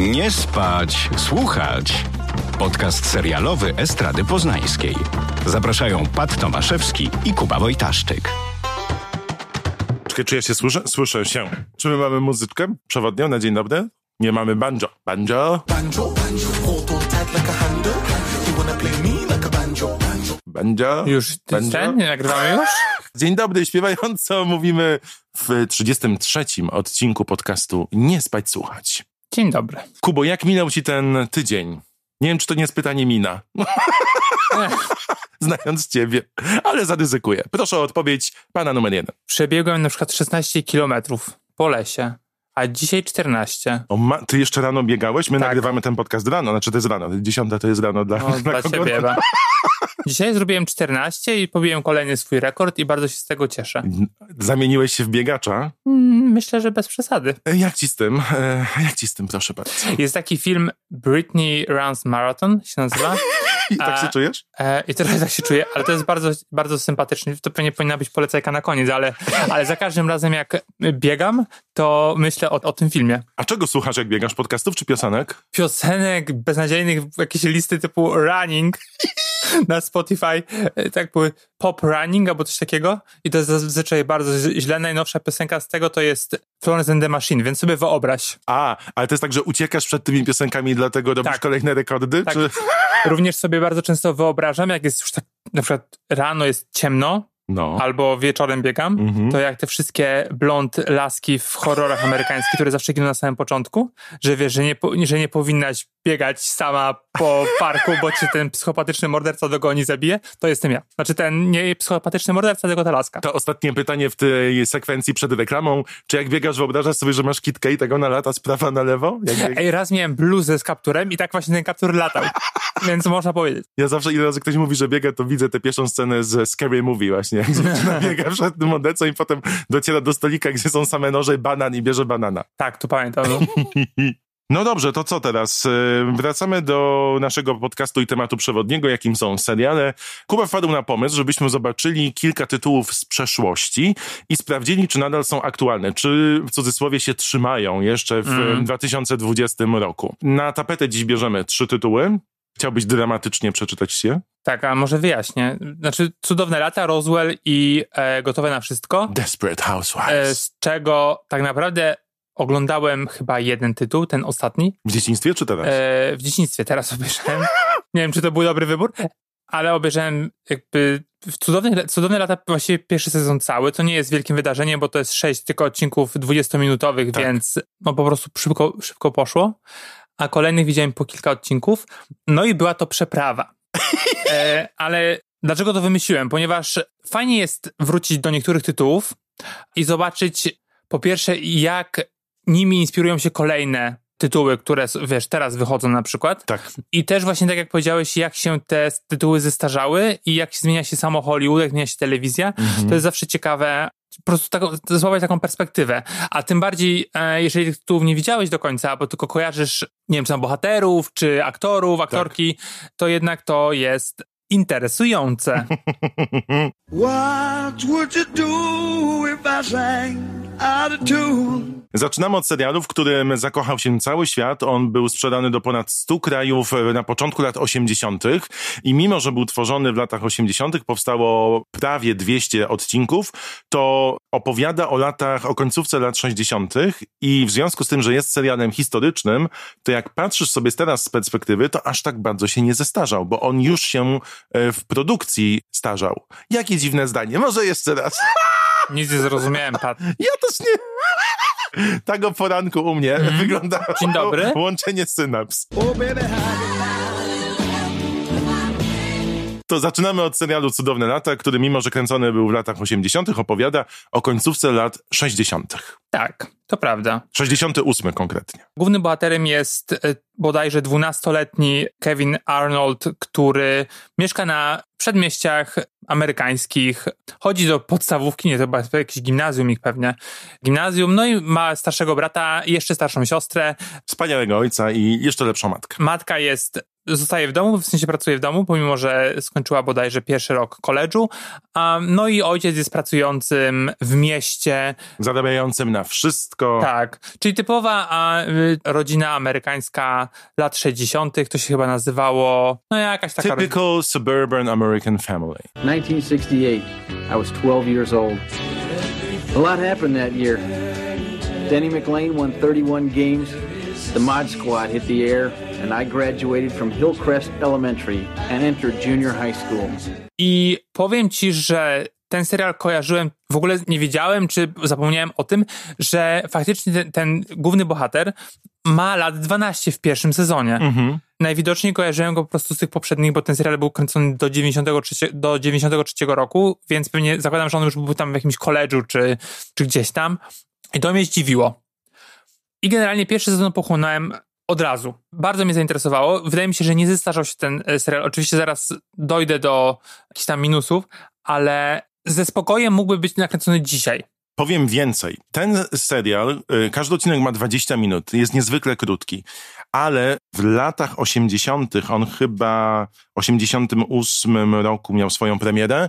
Nie spać, słuchać. Podcast serialowy Estrady Poznańskiej. Zapraszają Pat Tomaszewski i Kuba Wojtaszczyk. Czekaj, czy ja się słyszę? Słyszę się. Czy my mamy muzyczkę przewodnią na dzień dobry? Nie mamy banjo. Banjo? Banjo, banjo, hold on tight like a handle. You wanna play me like a banjo, banjo. Banjo? Już Banjo? ten? Nie nagrywamy już? Dzień dobry, śpiewająco mówimy w 33. odcinku podcastu Nie spać, słuchać. Dzień dobry. Kubo, jak minął ci ten tydzień? Nie wiem, czy to nie jest pytanie mina. Znając ciebie, ale zaryzykuję. Proszę o odpowiedź pana numer jeden. Przebiegłem na przykład 16 kilometrów po lesie, a dzisiaj 14. O, ma, ty jeszcze rano biegałeś? My Tak. nagrywamy ten podcast rano, znaczy to jest rano, dziesiąta to jest rano dla, No, dla dla ciebie chyba. Dzisiaj zrobiłem 14 i pobiłem kolejny swój rekord i bardzo się z tego cieszę. Zamieniłeś się w biegacza? Mm, Myślę, że bez przesady. E, Jak ci z tym? E, Jak ci z tym, proszę bardzo? Jest taki film Britney Runs Marathon, się nazywa. I tak się czujesz? E, I trochę tak się czuję, ale to jest bardzo, bardzo sympatyczne. To pewnie powinna być polecajka na koniec, ale, ale za każdym razem jak biegam, to myślę o, o tym filmie. A czego słuchasz, jak biegasz? Podcastów czy piosenek? Piosenek beznadziejnych, jakieś listy typu running na Spotify, e, tak były pop running albo coś takiego i to jest zazwyczaj bardzo źle. Najnowsza piosenka z tego to jest Florence and the Machine, więc sobie wyobraź. A, ale to jest tak, że uciekasz przed tymi piosenkami dlatego robisz Tak. kolejne rekordy? Tak. Czy... Również sobie bardzo często wyobrażam, jak jest już tak, na przykład rano jest ciemno, No. albo wieczorem biegam, Mhm. to jak te wszystkie blond laski w horrorach amerykańskich, które zawsze giną na samym początku, że wiesz, że nie, że nie powinnaś biegać sama po parku, bo cię ten psychopatyczny morderca dogoni, zabije, to jestem ja. Znaczy ten nie psychopatyczny morderca, tylko ta laska. To ostatnie pytanie w tej sekwencji przed reklamą. Czy jak biegasz, wyobrażasz sobie, że masz kitkę i tego na lata z prawa na lewo? Jak. Ej, raz miałem bluzę z kapturem i tak właśnie ten kaptur latał. Więc można powiedzieć. Ja zawsze, ile razy ktoś mówi, że biega, to widzę tę pierwszą scenę z Scary Movie właśnie, jak dziewczyna biega przed tym mordercą i potem dociera do stolika, gdzie są same noże i banan i bierze banana. Tak, tu pamiętam. No. No dobrze, to co teraz? Y, Wracamy do naszego podcastu i tematu przewodniego, jakim są seriale. Kuba wpadł na pomysł, żebyśmy zobaczyli kilka tytułów z przeszłości i sprawdzili, czy nadal są aktualne, czy w cudzysłowie się trzymają jeszcze w Mm. 2020 roku. Na tapetę dziś bierzemy trzy tytuły. Chciałbyś dramatycznie przeczytać się? Tak, a może wyjaśnię. Znaczy, cudowne lata, Roswell i e, gotowe na wszystko. Desperate E, Housewives. z czego tak naprawdę oglądałem chyba jeden tytuł, ten ostatni, W dzieciństwie czy teraz? e, w dzieciństwie. Teraz obejrzałem. Nie wiem, czy to był dobry wybór, ale obejrzałem jakby w cudowne, cudowne lata, właściwie pierwszy sezon cały. To nie jest wielkim wydarzeniem, bo to jest sześć tylko odcinków 20-minutowych, Tak. więc no po prostu szybko, szybko poszło. A kolejnych widziałem po kilka odcinków. No i była to przeprawa. E, ale dlaczego to wymyśliłem? Ponieważ fajnie jest wrócić do niektórych tytułów i zobaczyć po pierwsze, jak nimi inspirują się kolejne tytuły, które, wiesz, teraz wychodzą na przykład. tak. I też właśnie tak jak powiedziałeś, jak się te tytuły zestarzały i jak zmienia się samo Hollywood, jak zmienia się telewizja, to jest zawsze ciekawe po prostu taką, złapać taką perspektywę. A tym bardziej, e, jeżeli tych tytułów nie widziałeś do końca, bo tylko kojarzysz, nie wiem, czy tam bohaterów, czy aktorów, aktorki, to jednak to jest interesujące. What would you do if I sang? Zaczynamy od serialu, w którym zakochał się cały świat. On był sprzedany do ponad 100 krajów e, na początku lat 80. i mimo, że był tworzony w latach 80., powstało prawie 200 odcinków, to opowiada o latach, o końcówce lat 60. i w związku z tym, że jest serialem historycznym, to jak patrzysz sobie teraz z perspektywy, to aż tak bardzo się nie zestarzał, bo on już się e, w produkcji starzał. Jakie dziwne zdanie. Może jeszcze raz. Nic nie zrozumiałem, Pat. Ja też nie. Tak o poranku u mnie wygląda Mhm. Dzień dobry. łączenie synaps. To zaczynamy od serialu Cudowne lata, który mimo, że kręcony był w latach 80., opowiada o końcówce lat 60. Tak, to prawda. 68 konkretnie. Głównym bohaterem jest e, bodajże 12-letni Kevin Arnold, który mieszka na przedmieściach amerykańskich, chodzi do podstawówki, nie, to chyba jakieś gimnazjum ich pewnie, gimnazjum, no i ma starszego brata, jeszcze starszą siostrę. Wspaniałego ojca i jeszcze lepszą matkę. Matka jest zostaje w domu, w sensie pracuje w domu, pomimo że skończyła bodajże pierwszy rok koledżu. No i ojciec jest pracującym w mieście. Zarabiającym na wszystko. Tak, czyli typowa a, y, rodzina amerykańska lat 60., to się chyba nazywało, no jakaś taka... Typical suburban American family. 1968, I was 12 years old. A lot happened that year. Denny McLean won 31 games. The Mod Squad hit the air and I graduated from Hillcrest Elementary and entered junior high school. I powiem ci, że ten serial kojarzyłem, w ogóle nie wiedziałem, czy zapomniałem o tym, że faktycznie ten, ten główny bohater ma lat 12 w pierwszym sezonie. Mhm. Najwidoczniej kojarzyłem go po prostu z tych poprzednich, bo ten serial był kręcony do 93, do 93 roku, więc pewnie zakładam, że on już był tam w jakimś koledżu czy, czy gdzieś tam. I to mnie zdziwiło. I generalnie pierwszy sezon pochłonąłem od razu. Bardzo mnie zainteresowało. Wydaje mi się, że nie zestarzał się ten e, serial. Oczywiście zaraz dojdę do jakichś tam minusów, ale ze spokojem mógłby być nakręcony dzisiaj. Powiem więcej. Ten serial, e, każdy odcinek ma 20 minut, jest niezwykle krótki, ale w latach 80., on chyba w 88 roku miał swoją premierę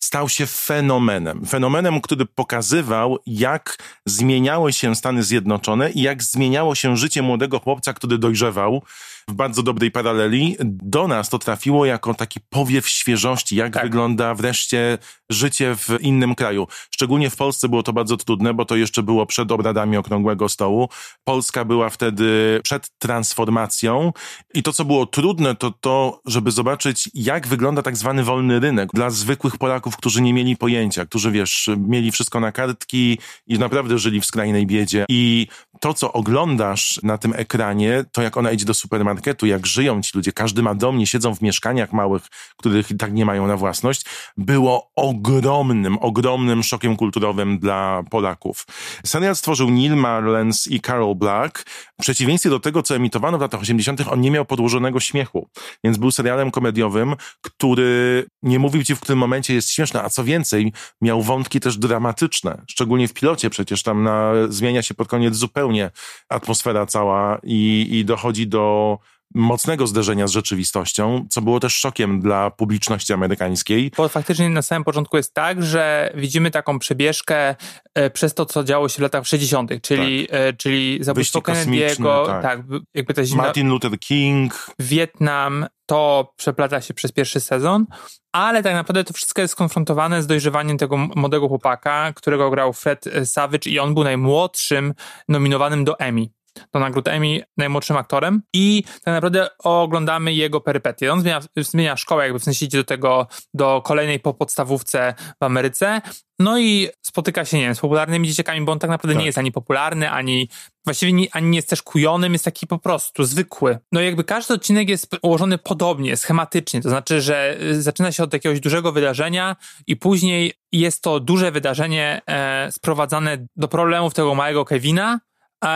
stał się fenomenem. Fenomenem, który pokazywał, jak zmieniały się Stany Zjednoczone i jak zmieniało się życie młodego chłopca, który dojrzewał w bardzo dobrej paraleli. Do nas to trafiło jako taki powiew świeżości, jak tak. wygląda wreszcie życie w innym kraju. Szczególnie w Polsce było to bardzo trudne, bo to jeszcze było przed obradami Okrągłego Stołu. Polska była wtedy przed transformacją i to, co było trudne, to to, żeby zobaczyć, jak wygląda tak zwany wolny rynek dla zwykłych Polaków, którzy nie mieli pojęcia, którzy, wiesz, mieli wszystko na kartki i naprawdę żyli w skrajnej biedzie. I to, co oglądasz na tym ekranie, to jak ona idzie do supermarketu, jak żyją ci ludzie, każdy ma dom, nie siedzą w mieszkaniach małych, których i tak nie mają na własność, było ogromnym, ogromnym szokiem kulturowym dla Polaków. Serial stworzył Neil Marlens i Carol Black. W przeciwieństwie do tego, co emitowano w latach 80., on nie miał podłożonego śmiechu, więc był serialem komediowym, który nie mówił ci, w którym momencie jest śmieszny, a co więcej, miał wątki też dramatyczne, szczególnie w pilocie przecież tam na, zmienia się pod koniec zupełnie atmosfera cała i, i dochodzi do mocnego zderzenia z rzeczywistością, co było też szokiem dla publiczności amerykańskiej. Bo faktycznie na samym początku jest tak, że widzimy taką przebieżkę e, przez to, co działo się w latach 60., czyli, tak. e, czyli zabójstwo Kennedy'ego, tak. tak. jakby to Martin Luther King, Wietnam, to przeplata się przez pierwszy sezon, ale tak naprawdę to wszystko jest skonfrontowane z dojrzewaniem tego młodego chłopaka, którego grał Fred Savage i on był najmłodszym nominowanym do Emmy do nagród Emmy najmłodszym aktorem i tak naprawdę oglądamy jego perypetie. On zmienia, zmienia szkołę, jakby w sensie idzie do tego, do kolejnej po podstawówce w Ameryce, no i spotyka się, nie wiem, z popularnymi dzieciakami, bo on tak naprawdę tak. nie jest ani popularny, ani właściwie nie, ani nie jest też kujonym, jest taki po prostu zwykły. No i jakby każdy odcinek jest ułożony podobnie, schematycznie, to znaczy, że y, zaczyna się od jakiegoś dużego wydarzenia i później jest to duże wydarzenie e, sprowadzane do problemów tego małego Kevina,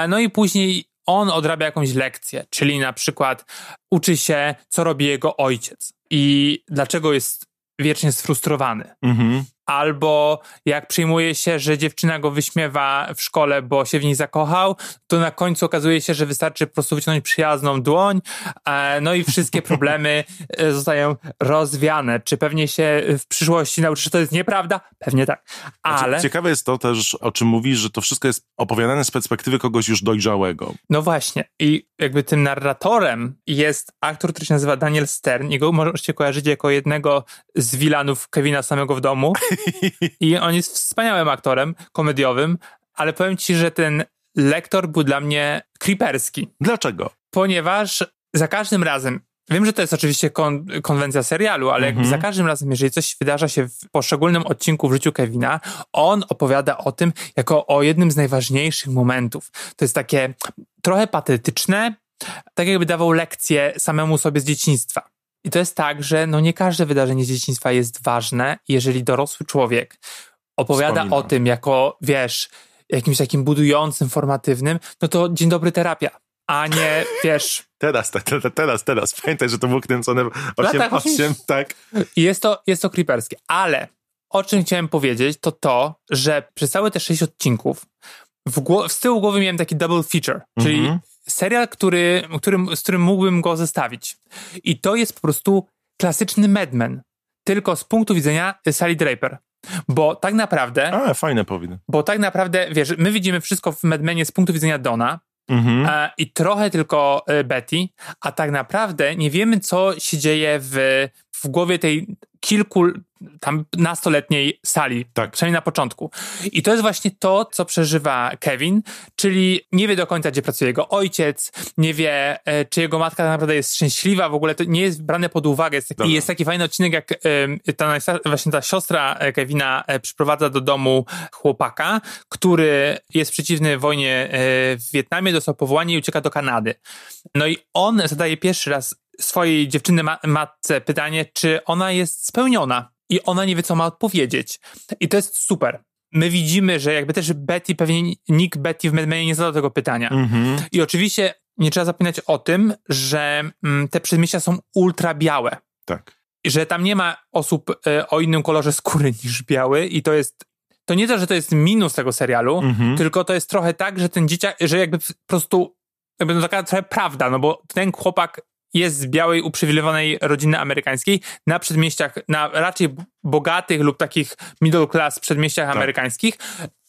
no i później on odrabia jakąś lekcję, czyli na przykład uczy się, co robi jego ojciec i dlaczego jest wiecznie sfrustrowany. Mhm albo jak przyjmuje się, że dziewczyna go wyśmiewa w szkole, bo się w niej zakochał, to na końcu okazuje się, że wystarczy po prostu wyciągnąć przyjazną dłoń, e, no i wszystkie problemy e, zostają rozwiane. Czy pewnie się w przyszłości nauczy, że to jest nieprawda? Pewnie tak. Ale... Ciekawe jest to też, o czym mówisz, że to wszystko jest opowiadane z perspektywy kogoś już dojrzałego. No właśnie. I jakby tym narratorem jest aktor, który się nazywa Daniel Stern i go możecie kojarzyć jako jednego z wilanów Kevina samego w domu. I on jest wspaniałym aktorem komediowym, ale powiem ci, że ten lektor był dla mnie creeperski. Dlaczego? Ponieważ za każdym razem, wiem, że to jest oczywiście kon konwencja serialu, ale mhm. za każdym razem, jeżeli coś wydarza się w poszczególnym odcinku w życiu Kevina, on opowiada o tym jako o jednym z najważniejszych momentów. To jest takie trochę patetyczne, tak jakby dawał lekcję samemu sobie z dzieciństwa. I to jest tak, że no nie każde wydarzenie z dzieciństwa jest ważne, jeżeli dorosły człowiek opowiada Wspomina. o tym jako, wiesz, jakimś takim budującym, formatywnym, no to dzień dobry terapia. a nie, wiesz, Teraz, te- te- teraz, teraz. Pamiętaj, że to było kręcone w 8, latach 8, tak. I jest to, jest to creeperskie. Ale o czym chciałem powiedzieć, to to, że przez całe te sześć odcinków w, gło- z tyłu głowy miałem taki double feature, czyli Mhm. Serial, który, którym, z którym mógłbym go zestawić. I to jest po prostu klasyczny Mad Men, tylko z punktu widzenia Sally Draper. Bo tak naprawdę, A, fajne powinny. bo tak naprawdę, wiesz, my widzimy wszystko w Mad Menie z punktu widzenia Dona, Mhm. e, i trochę tylko e, Betty, a tak naprawdę nie wiemy, co się dzieje w, w głowie tej kilku tam nastoletniej sali, Tak. przynajmniej na początku. I to jest właśnie to, co przeżywa Kevin, czyli nie wie do końca, gdzie pracuje jego ojciec, nie wie, e, czy jego matka tak naprawdę jest szczęśliwa, w ogóle to nie jest brane pod uwagę. Jest taki, Dobra. jest taki fajny odcinek, jak em, ta, właśnie ta siostra e, Kevina e, przyprowadza do domu chłopaka, który jest przeciwny wojnie e, w Wietnamie, dostał powołanie i ucieka do Kanady. No i on zadaje pierwszy raz swojej dziewczyny ma- matce pytanie, czy ona jest spełniona. I ona nie wie, co ma odpowiedzieć. I to jest super. My widzimy, że jakby też Betty, pewnie nikt Betty w Mad Menie nie zadał tego pytania. Mhm. I oczywiście nie trzeba zapominać o tym, że mm, te przedmieścia są ultra białe. Tak. Że tam nie ma osób e, o innym kolorze skóry niż biały i to jest to nie to, że to jest minus tego serialu, Mhm. tylko to jest trochę tak, że ten dzieciak, że jakby po prostu jakby no taka trochę prawda, no bo ten chłopak jest z białej, uprzywilejowanej rodziny amerykańskiej na przedmieściach, na raczej bogatych lub takich middle class przedmieściach amerykańskich.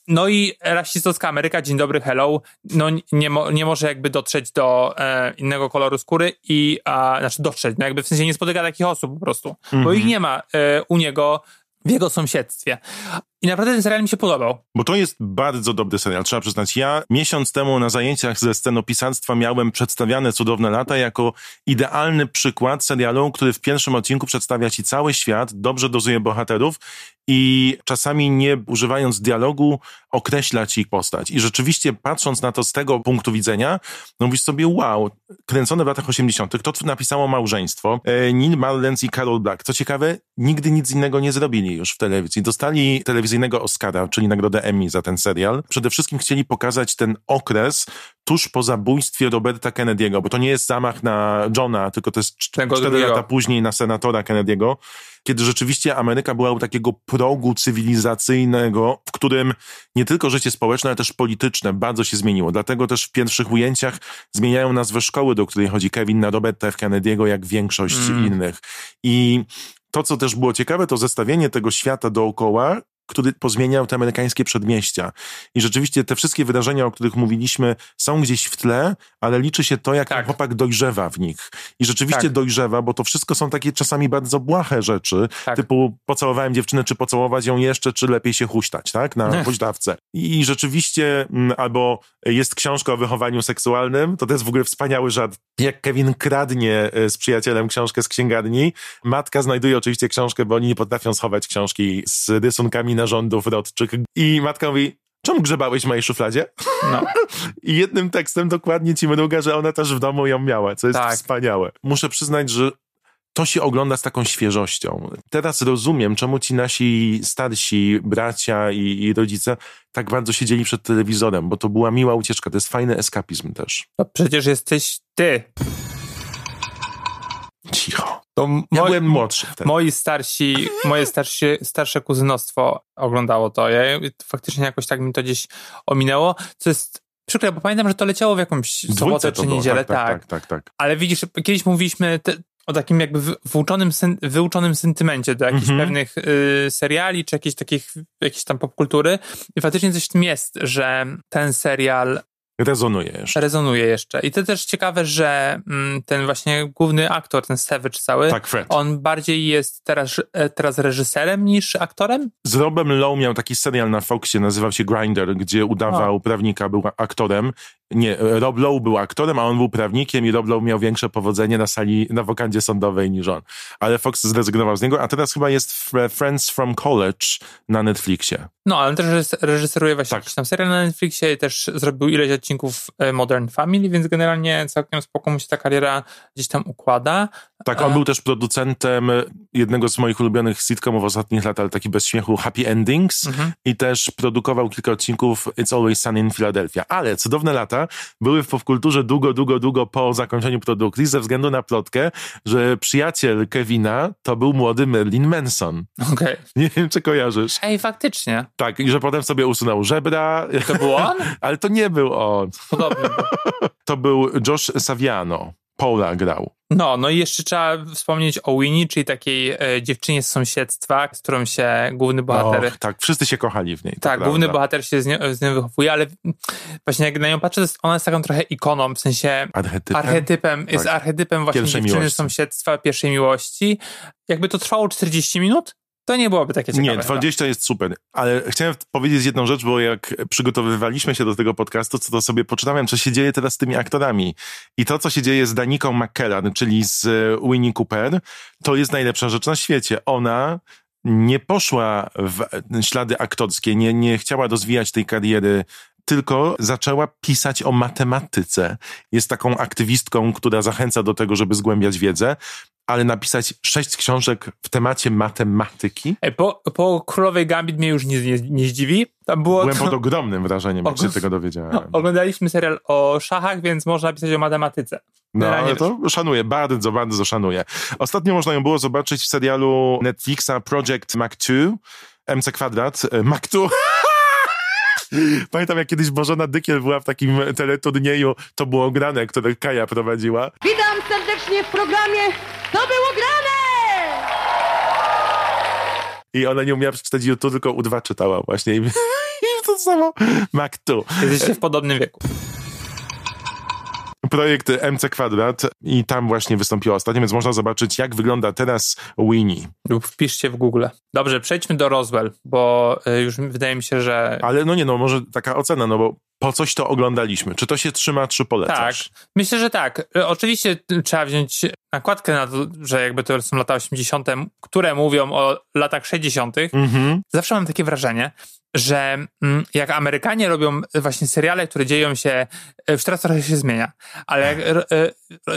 No i rasistowska Ameryka, dzień dobry, hello, no nie, mo, nie może jakby dotrzeć do e, innego koloru skóry i, a, znaczy dotrzeć, no jakby w sensie nie spotyka takich osób po prostu, bo ich nie ma e, u niego w jego sąsiedztwie. I naprawdę ten serial mi się podobał. Bo to jest bardzo dobry serial, trzeba przyznać. Ja miesiąc temu na zajęciach ze scenopisarstwa miałem przedstawiane Cudowne Lata jako idealny przykład serialu, który w pierwszym odcinku przedstawia ci cały świat, dobrze dozuje bohaterów i czasami nie używając dialogu określa ci ich postać. I rzeczywiście patrząc na to z tego punktu widzenia, no mówisz sobie, wow, kręcone w latach 80., to napisało małżeństwo, e, Neil Marlens i Carol Black. Co ciekawe, nigdy nic innego nie zrobili już w telewizji. Dostali telewizyjnego Oscara, czyli nagrodę Emmy za ten serial. Przede wszystkim chcieli pokazać ten okres tuż po zabójstwie Roberta Kennedy'ego, bo to nie jest zamach na Johna, tylko to jest Tego cztery drugiego. lata później na senatora Kennedy'ego, kiedy rzeczywiście Ameryka była u takiego progu cywilizacyjnego, w którym nie tylko życie społeczne, ale też polityczne bardzo się zmieniło. Dlatego też w pierwszych ujęciach zmieniają nazwę szkoły, do której chodzi Kevin na Roberta F. Kennedy'ego, jak większość innych. I to, co też było ciekawe, to zestawienie tego świata dookoła, który pozmieniał te amerykańskie przedmieścia. I rzeczywiście te wszystkie wydarzenia, o których mówiliśmy, są gdzieś w tle, ale liczy się to, jak Tak. ten chłopak dojrzewa w nich. I rzeczywiście Tak. dojrzewa, bo to wszystko są takie czasami bardzo błahe rzeczy, Tak. typu pocałowałem dziewczynę, czy pocałować ją jeszcze, czy lepiej się huśtać, tak? Na huśtawce. I rzeczywiście, mm, albo jest książka o wychowaniu seksualnym, to to jest w ogóle wspaniały żart. Jak Kevin kradnie e, z przyjacielem książkę z księgarni, matka znajduje oczywiście książkę, bo oni nie potrafią schować książki z rysunkami narządów rodczych. I matka mówi, czemu grzebałeś w mojej szufladzie? No. I jednym tekstem dokładnie ci mruga, że ona też w domu ją miała, co jest Tak. wspaniałe. Muszę przyznać, że to się ogląda z taką świeżością. Teraz rozumiem, czemu ci nasi starsi bracia i, i rodzice tak bardzo siedzieli przed telewizorem, bo to była miła ucieczka, to jest fajny eskapizm też. To przecież jesteś ty. Cicho. To Ja moi- byłem młodszy wtedy. Moi starsi, moje starsi, starsze kuzynostwo oglądało to. Ja faktycznie jakoś tak mi to gdzieś ominęło, co jest przykre, bo pamiętam, że to leciało w jakąś sobotę czy niedzielę, tak, tak, tak, tak, tak, tak. Ale widzisz, kiedyś mówiliśmy te, o takim jakby wy- wyuczonym, wyuczonym sentymencie do jakichś Mhm. pewnych y, seriali, czy jakiejś takich, jakiejś tam popkultury. I faktycznie coś w tym jest, że ten serial Rezonuje jeszcze. rezonuje jeszcze. I to też ciekawe, że mm, ten właśnie główny aktor, ten Savage cały, Tak, Fred. on bardziej jest teraz, e, teraz reżyserem niż aktorem? Z Robem Lowe miał taki serial na Foxie, nazywał się Grinder, gdzie udawał prawnika, był aktorem. Nie, Rob Lowe był aktorem, a on był prawnikiem i Rob Lowe miał większe powodzenie na sali, na wokandzie sądowej niż on. Ale Fox zrezygnował z niego, a teraz chyba jest Friends from College na Netflixie. No, ale też reżys- reżyseruje właśnie Tak. jakiś tam serial na Netflixie i też zrobił ileś odcinków e, Modern Family, więc generalnie całkiem spoko mu się ta kariera gdzieś tam układa. Tak, on był też producentem jednego z moich ulubionych sitcomów ostatnich lat, ale taki bez śmiechu, Happy Endings Mhm. i też produkował kilka odcinków It's Always Sunny in Philadelphia. Ale cudowne lata Były w popkulturze długo, długo, długo po zakończeniu produkcji ze względu na plotkę, że przyjaciel Kevina to był młody Merlin Manson. Okej. Nie wiem, czy kojarzysz. Ej, faktycznie. Tak, i że potem sobie usunął żebra. To był on? Ale to nie był on. Podobny. To był Josh Saviano. Paula grał. No, no i jeszcze trzeba wspomnieć o Winnie, czyli takiej e, dziewczynie z sąsiedztwa, z którą się główny bohater... Och, tak, wszyscy się kochali w niej. tak, główny bohater się z nią, z nią wychowuje, ale właśnie jak na nią patrzę, to jest, ona jest taką trochę ikoną, w sensie Archetypem. archetypem, jest archetypem właśnie Pierwszej dziewczyny z miłości. sąsiedztwa, pierwszej miłości. Jakby to trwało 40 minut, to nie byłoby takie ciekawe. Nie, chyba. 20 jest super, ale chciałem powiedzieć jedną rzecz, bo jak przygotowywaliśmy się do tego podcastu, to sobie poczytałem, co się dzieje teraz z tymi aktorami. I to, co się dzieje z Daniką McKellan, czyli z e, Winnie Cooper, to jest najlepsza rzecz na świecie. Ona nie poszła w ślady aktorskie, nie, nie chciała rozwijać tej kariery tylko zaczęła pisać o matematyce. Jest taką aktywistką, która zachęca do tego, żeby zgłębiać wiedzę, ale napisać sześć książek w temacie matematyki Ej, Po, po Królowej Gambit mnie już nie, nie, nie zdziwi. Tam było Byłem to, pod ogromnym wrażeniem, jak się tego dowiedziałem. Oglądaliśmy serial o szachach, więc można pisać o matematyce. No, ale to szanuję, bardzo, bardzo szanuję. Ostatnio można ją było zobaczyć w serialu Netflixa Project Mac 2, MC Kwadrat, e, Mac 2. Pamiętam, jak kiedyś Bożena Dykiel była w takim teleturnieju, to było grane, które Kaja prowadziła. Witam serdecznie w programie To było grane! I ona nie umiała przeczytać YouTube, tylko U2 czytała właśnie. I, i to samo Mac 2. Jesteście w podobnym wieku. Projekt MC Kwadrat i tam właśnie wystąpiła ostatnio, więc można zobaczyć, jak wygląda teraz Winnie. Lub wpiszcie w Google. Dobrze, przejdźmy do Roswell, bo y, już wydaje mi się, że Ale no nie, no może taka ocena, no bo po coś to oglądaliśmy. Czy to się trzyma, czy tak. polecasz? Myślę, że tak. Y, Oczywiście y, trzeba wziąć nakładkę na to, że jakby to są lata 80., które mówią o latach 60. Mhm. Zawsze mam takie wrażenie, że mm, jak Amerykanie robią właśnie seriale, które dzieją się, y, już teraz trochę się zmienia, ale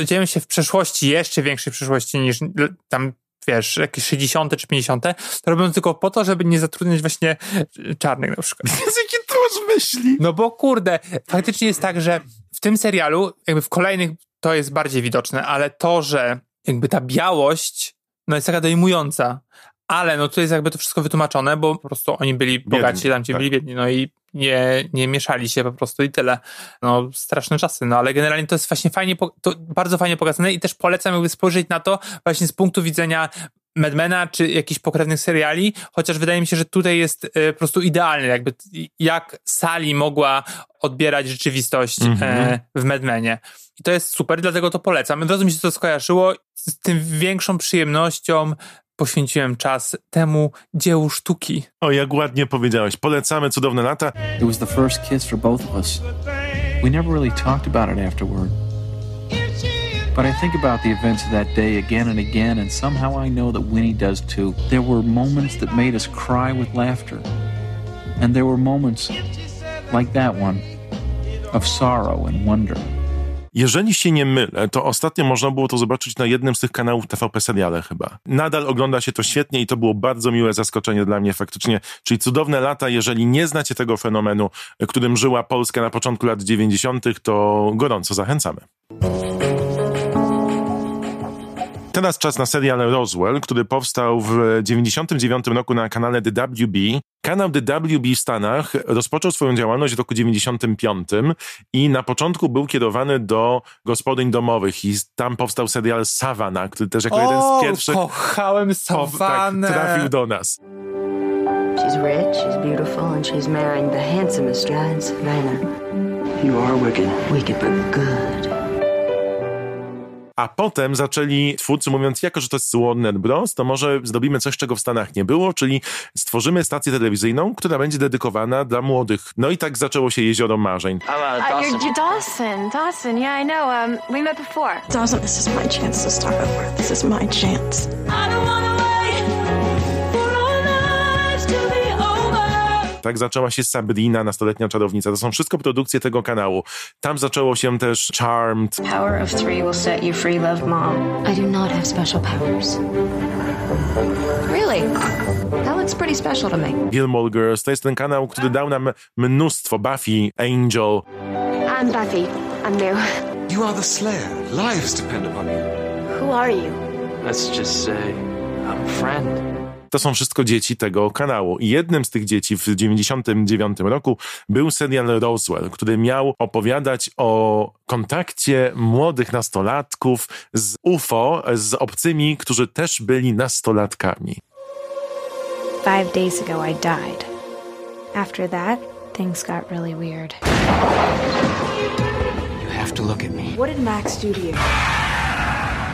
y, dzieją się w przeszłości, jeszcze większej przyszłości niż y, tam wiesz, jakieś 60 czy 50, to robią tylko po to, żeby nie zatrudniać właśnie y, czarnych na przykład. Jakie ty masz myśli? No bo kurde, faktycznie jest tak, że w tym serialu, jakby w kolejnych to jest bardziej widoczne, ale to, że jakby ta białość, no jest taka dojmująca, ale no tu jest jakby to wszystko wytłumaczone, bo po prostu oni byli bogaci, tam ci tak. byli biedni, no i nie, nie mieszali się po prostu i tyle. No straszne czasy, no ale generalnie to jest właśnie fajnie, to bardzo fajnie pokazane i też polecam jakby spojrzeć na to właśnie z punktu widzenia Madmana czy jakichś pokrewnych seriali, chociaż wydaje mi się, że tutaj jest e, po prostu idealny, jakby jak Sally mogła odbierać rzeczywistość e, w Madmanie. I to jest super, dlatego to polecam. Od razu mi się to skojarzyło, z tym większą przyjemnością poświęciłem czas temu dziełu sztuki. O, jak ładnie powiedziałeś. Polecamy cudowne lata. It was the first kiss for both of us. We never really talked about it afterward. But I think about the events of that day again and again, and somehow I know that Winnie does too. There were moments that made us cry with laughter. And there were moments like that one of sorrow and wonder. Jeżeli się nie mylę, to ostatnio można było to zobaczyć na jednym z tych kanałów TVP Seriale chyba. Nadal ogląda się to świetnie i to było bardzo miłe zaskoczenie dla mnie faktycznie. Czyli cudowne lata, jeżeli nie znacie tego fenomenu, którym żyła Polska na początku lat 90., to gorąco zachęcamy. Teraz czas na serial Roswell, który powstał w 99 roku na kanale The WB. Kanał The WB w Stanach rozpoczął swoją działalność w roku 95 i na początku był kierowany do gospodyń domowych i tam powstał serial Savannah, który też jako jeden z pierwszych kochałem tak, Savannah. trafił do nas. She's rich, she's beautiful, and she's marrying the handsomest guy in Savannah. You are wicked. Wicked but good. A potem zaczęli twórcy mówiąc, jako że to jest Warner Bros., to może zrobimy coś, czego w Stanach nie było, czyli stworzymy stację telewizyjną, która będzie dedykowana dla młodych. No i tak zaczęło się Jezioro Marzeń. Uh, you're, you're Dawson. Dawson, yeah, I know. Um, we met before. Dawson, this is my chance to start over. This is my chance. Tak zaczęła się Sabrina, nastoletnia czarownica. To są wszystko produkcje tego kanału. Tam zaczęło się też Charmed. Power of three will set you free, love mom. I do not have special powers. Really? That looks pretty special to me. Gilmore Girls. To jest ten kanał, który dał nam mnóstwo. Buffy, Angel. I'm Buffy. I'm new. You are the Slayer. Lives depend upon you. Who are you? Let's just say I'm a friend. To są wszystko dzieci tego kanału. I jednym z tych dzieci w 99 roku był serial Roswell, który miał opowiadać o kontakcie młodych nastolatków z UFO, z obcymi, którzy też byli nastolatkami. Five days ago, I died. After that, things got really weird. You have to look at me. What did Max do to you?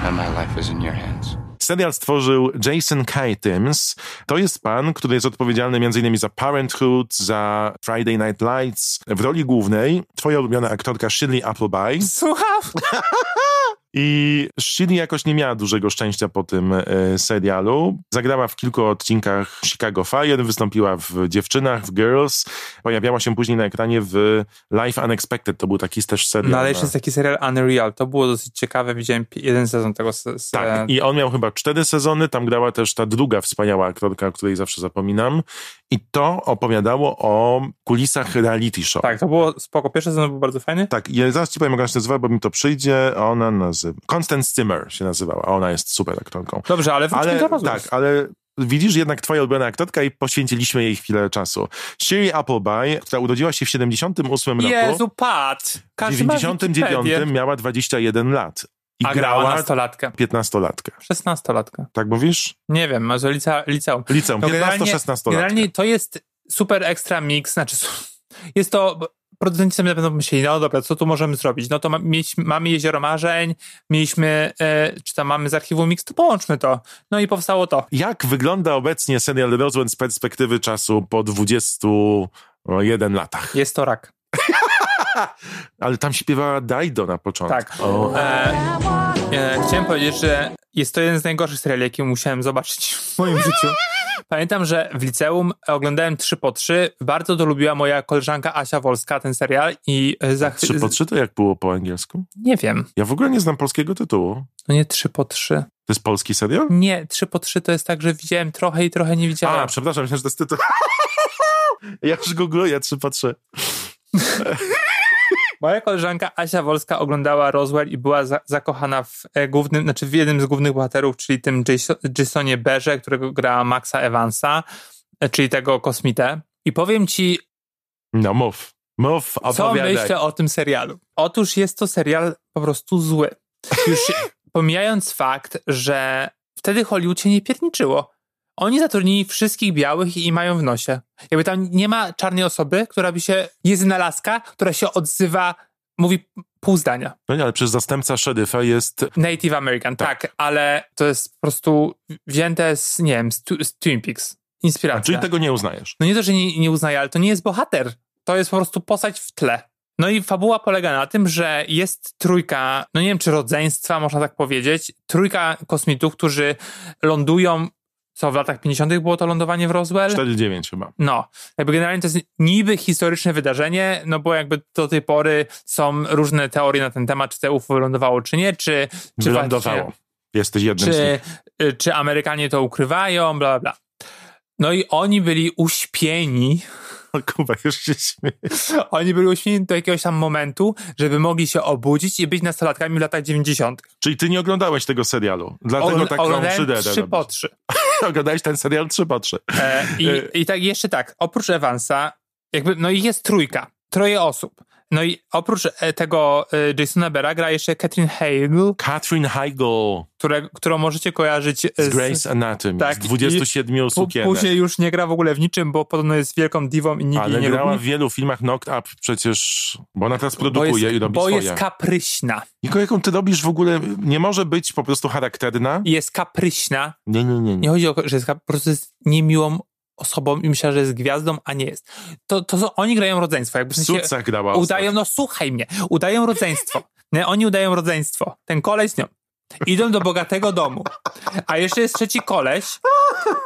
And my life is in your hands. Serial stworzył Jason Katims. To jest pan, który jest odpowiedzialny m.in. za Parenthood, za Friday Night Lights. W roli głównej twoja ulubiona aktorka Shirley Appleby. Słucham? I Shirley jakoś nie miała dużego szczęścia po tym e, serialu. Zagrała w kilku odcinkach Chicago Fire, wystąpiła w Dziewczynach, w Girls. Pojawiała się później na ekranie w Life Unexpected. To był taki też serial. No ale jeszcze na- jest taki serial Unreal. To było dosyć ciekawe. Widziałem jeden sezon tego. Se- se- Tak, i on miał chyba cztery sezony, tam grała też ta druga wspaniała aktorka, o której zawsze zapominam. I to opowiadało o kulisach reality show. Tak, to było spoko. Pierwszy sezon był bardzo fajny. Tak, ja zaraz ci powiem, jak ona się nazywa, bo mi to przyjdzie. Ona nazywa... Constance Zimmer się nazywała, a ona jest super aktorką. Dobrze, ale wróćmy Ale do rozmów. tak, ale widzisz jednak twoja ulubiona aktorka i poświęciliśmy jej chwilę czasu. Shirley Appleby, która urodziła się w 78 roku, Jezu, pat! w Każdy ma 99 Wikipedię. miała 21 lat. I A grała nastolatkę. 15-latkę. 16-latka. Tak mówisz? Nie wiem, może lica, liceum. Liceum, No generalnie- 15-16 Generalnie to jest super ekstra mix, znaczy jest to, producenci sobie na pewno myśleli, no dobra, co tu możemy zrobić? No to ma, mieliśmy, mamy Jezioro Marzeń, mieliśmy, e, czy tam mamy z archiwum mix, to połączmy to. No i powstało to. Jak wygląda obecnie serial Roswell z perspektywy czasu po 21 latach? Jest to rak. Ale tam śpiewała Daido na początku. Tak. O. E, e, chciałem powiedzieć, że jest to jeden z najgorszych seriali, jaki musiałem zobaczyć w moim życiu. Pamiętam, że w liceum oglądałem 3 po 3 Bardzo to lubiła moja koleżanka Asia Wolska, ten serial i e, za 3 po 3 to jak było po angielsku? Nie wiem. Ja w ogóle nie znam polskiego tytułu. No nie 3 po 3 To jest polski serial? Nie, 3 po 3 to jest tak, że widziałem trochę i trochę nie widziałem. A, przepraszam, myślałem, że to jest tytuł. ja już googluję 3 po 3. Moja koleżanka Asia Wolska oglądała Roswell i była za, zakochana w e, głównym, znaczy w jednym z głównych bohaterów, czyli tym Jason, Jasonie Berze, którego gra Maxa Evansa, e, czyli tego kosmitę. I powiem ci, No mów. Mów, co opowiadaj. myślę o tym serialu. Otóż jest to serial po prostu zły. Już pomijając fakt, że wtedy Hollywood się nie pierniczyło. Oni zatrudnili wszystkich białych i mają w nosie. Jakby tam nie ma czarnej osoby, która by się, jest wynalazka, która się odzywa, mówi pół zdania. No nie, ale przecież zastępca szeryfa jest... Native American, tak. ale to jest po prostu wzięte z, nie wiem, z, Tu- z Twin Peaks. Inspiracja. Czyli tego nie uznajesz. No nie to, że nie, nie uznaję, ale to nie jest bohater. To jest po prostu postać w tle. No i fabuła polega na tym, że jest trójka, no nie wiem czy rodzeństwa, można tak powiedzieć, trójka kosmitów, którzy lądują, co w latach 50. było to lądowanie w Roswell? 4-9 chyba. No, jakby generalnie to jest niby historyczne wydarzenie, no bo jakby do tej pory są różne teorie na ten temat, czy te UFO wylądowało, czy nie, czy... czy Wylądowało. faktycznie- Jesteś jednym z czy, nich. y, czy Amerykanie to ukrywają, bla, bla, bla. No i oni byli uśpieni, Kuba, już się śmieje. oni byli uśpieni do jakiegoś tam momentu, żeby mogli się obudzić i być nastolatkami w latach 90. Czyli ty nie oglądałeś tego serialu. Dlatego Ogl- taką oglądałem przydedę 3 po robisz. 3. Oglądałeś ten serial 3 po 3. E, i, I tak jeszcze tak, oprócz Evansa, jakby, no i jest trójka, troje osób. No i oprócz e, tego e, Jasona Bera gra jeszcze Catherine Hale, Catherine Heigl które, którą możecie kojarzyć e, z Grey's Anatomy, tak, z 27 Pu- sukienek. Później już nie gra w ogóle w niczym, bo podobno jest wielką diwą i nikt Ale nie grała w lubi. wielu filmach Knocked Up przecież, bo ona teraz Bo produkuje jest, i robi bo swoje. jest kapryśna. Niko, jaką ty robisz w ogóle, nie może być po prostu charakterna? Jest kapryśna. Nie, nie, nie. Nie nie. chodzi o to, że jest po prostu jest niemiłą osobą i myślę, że jest gwiazdą, a nie jest. To, to są, oni grają rodzeństwo. Jakby w sensie Sucach grała udają, no słuchaj mnie, udają rodzeństwo. Nie, oni udają rodzeństwo. Ten koleś z nią. Idą do bogatego domu. A jeszcze jest trzeci koleś,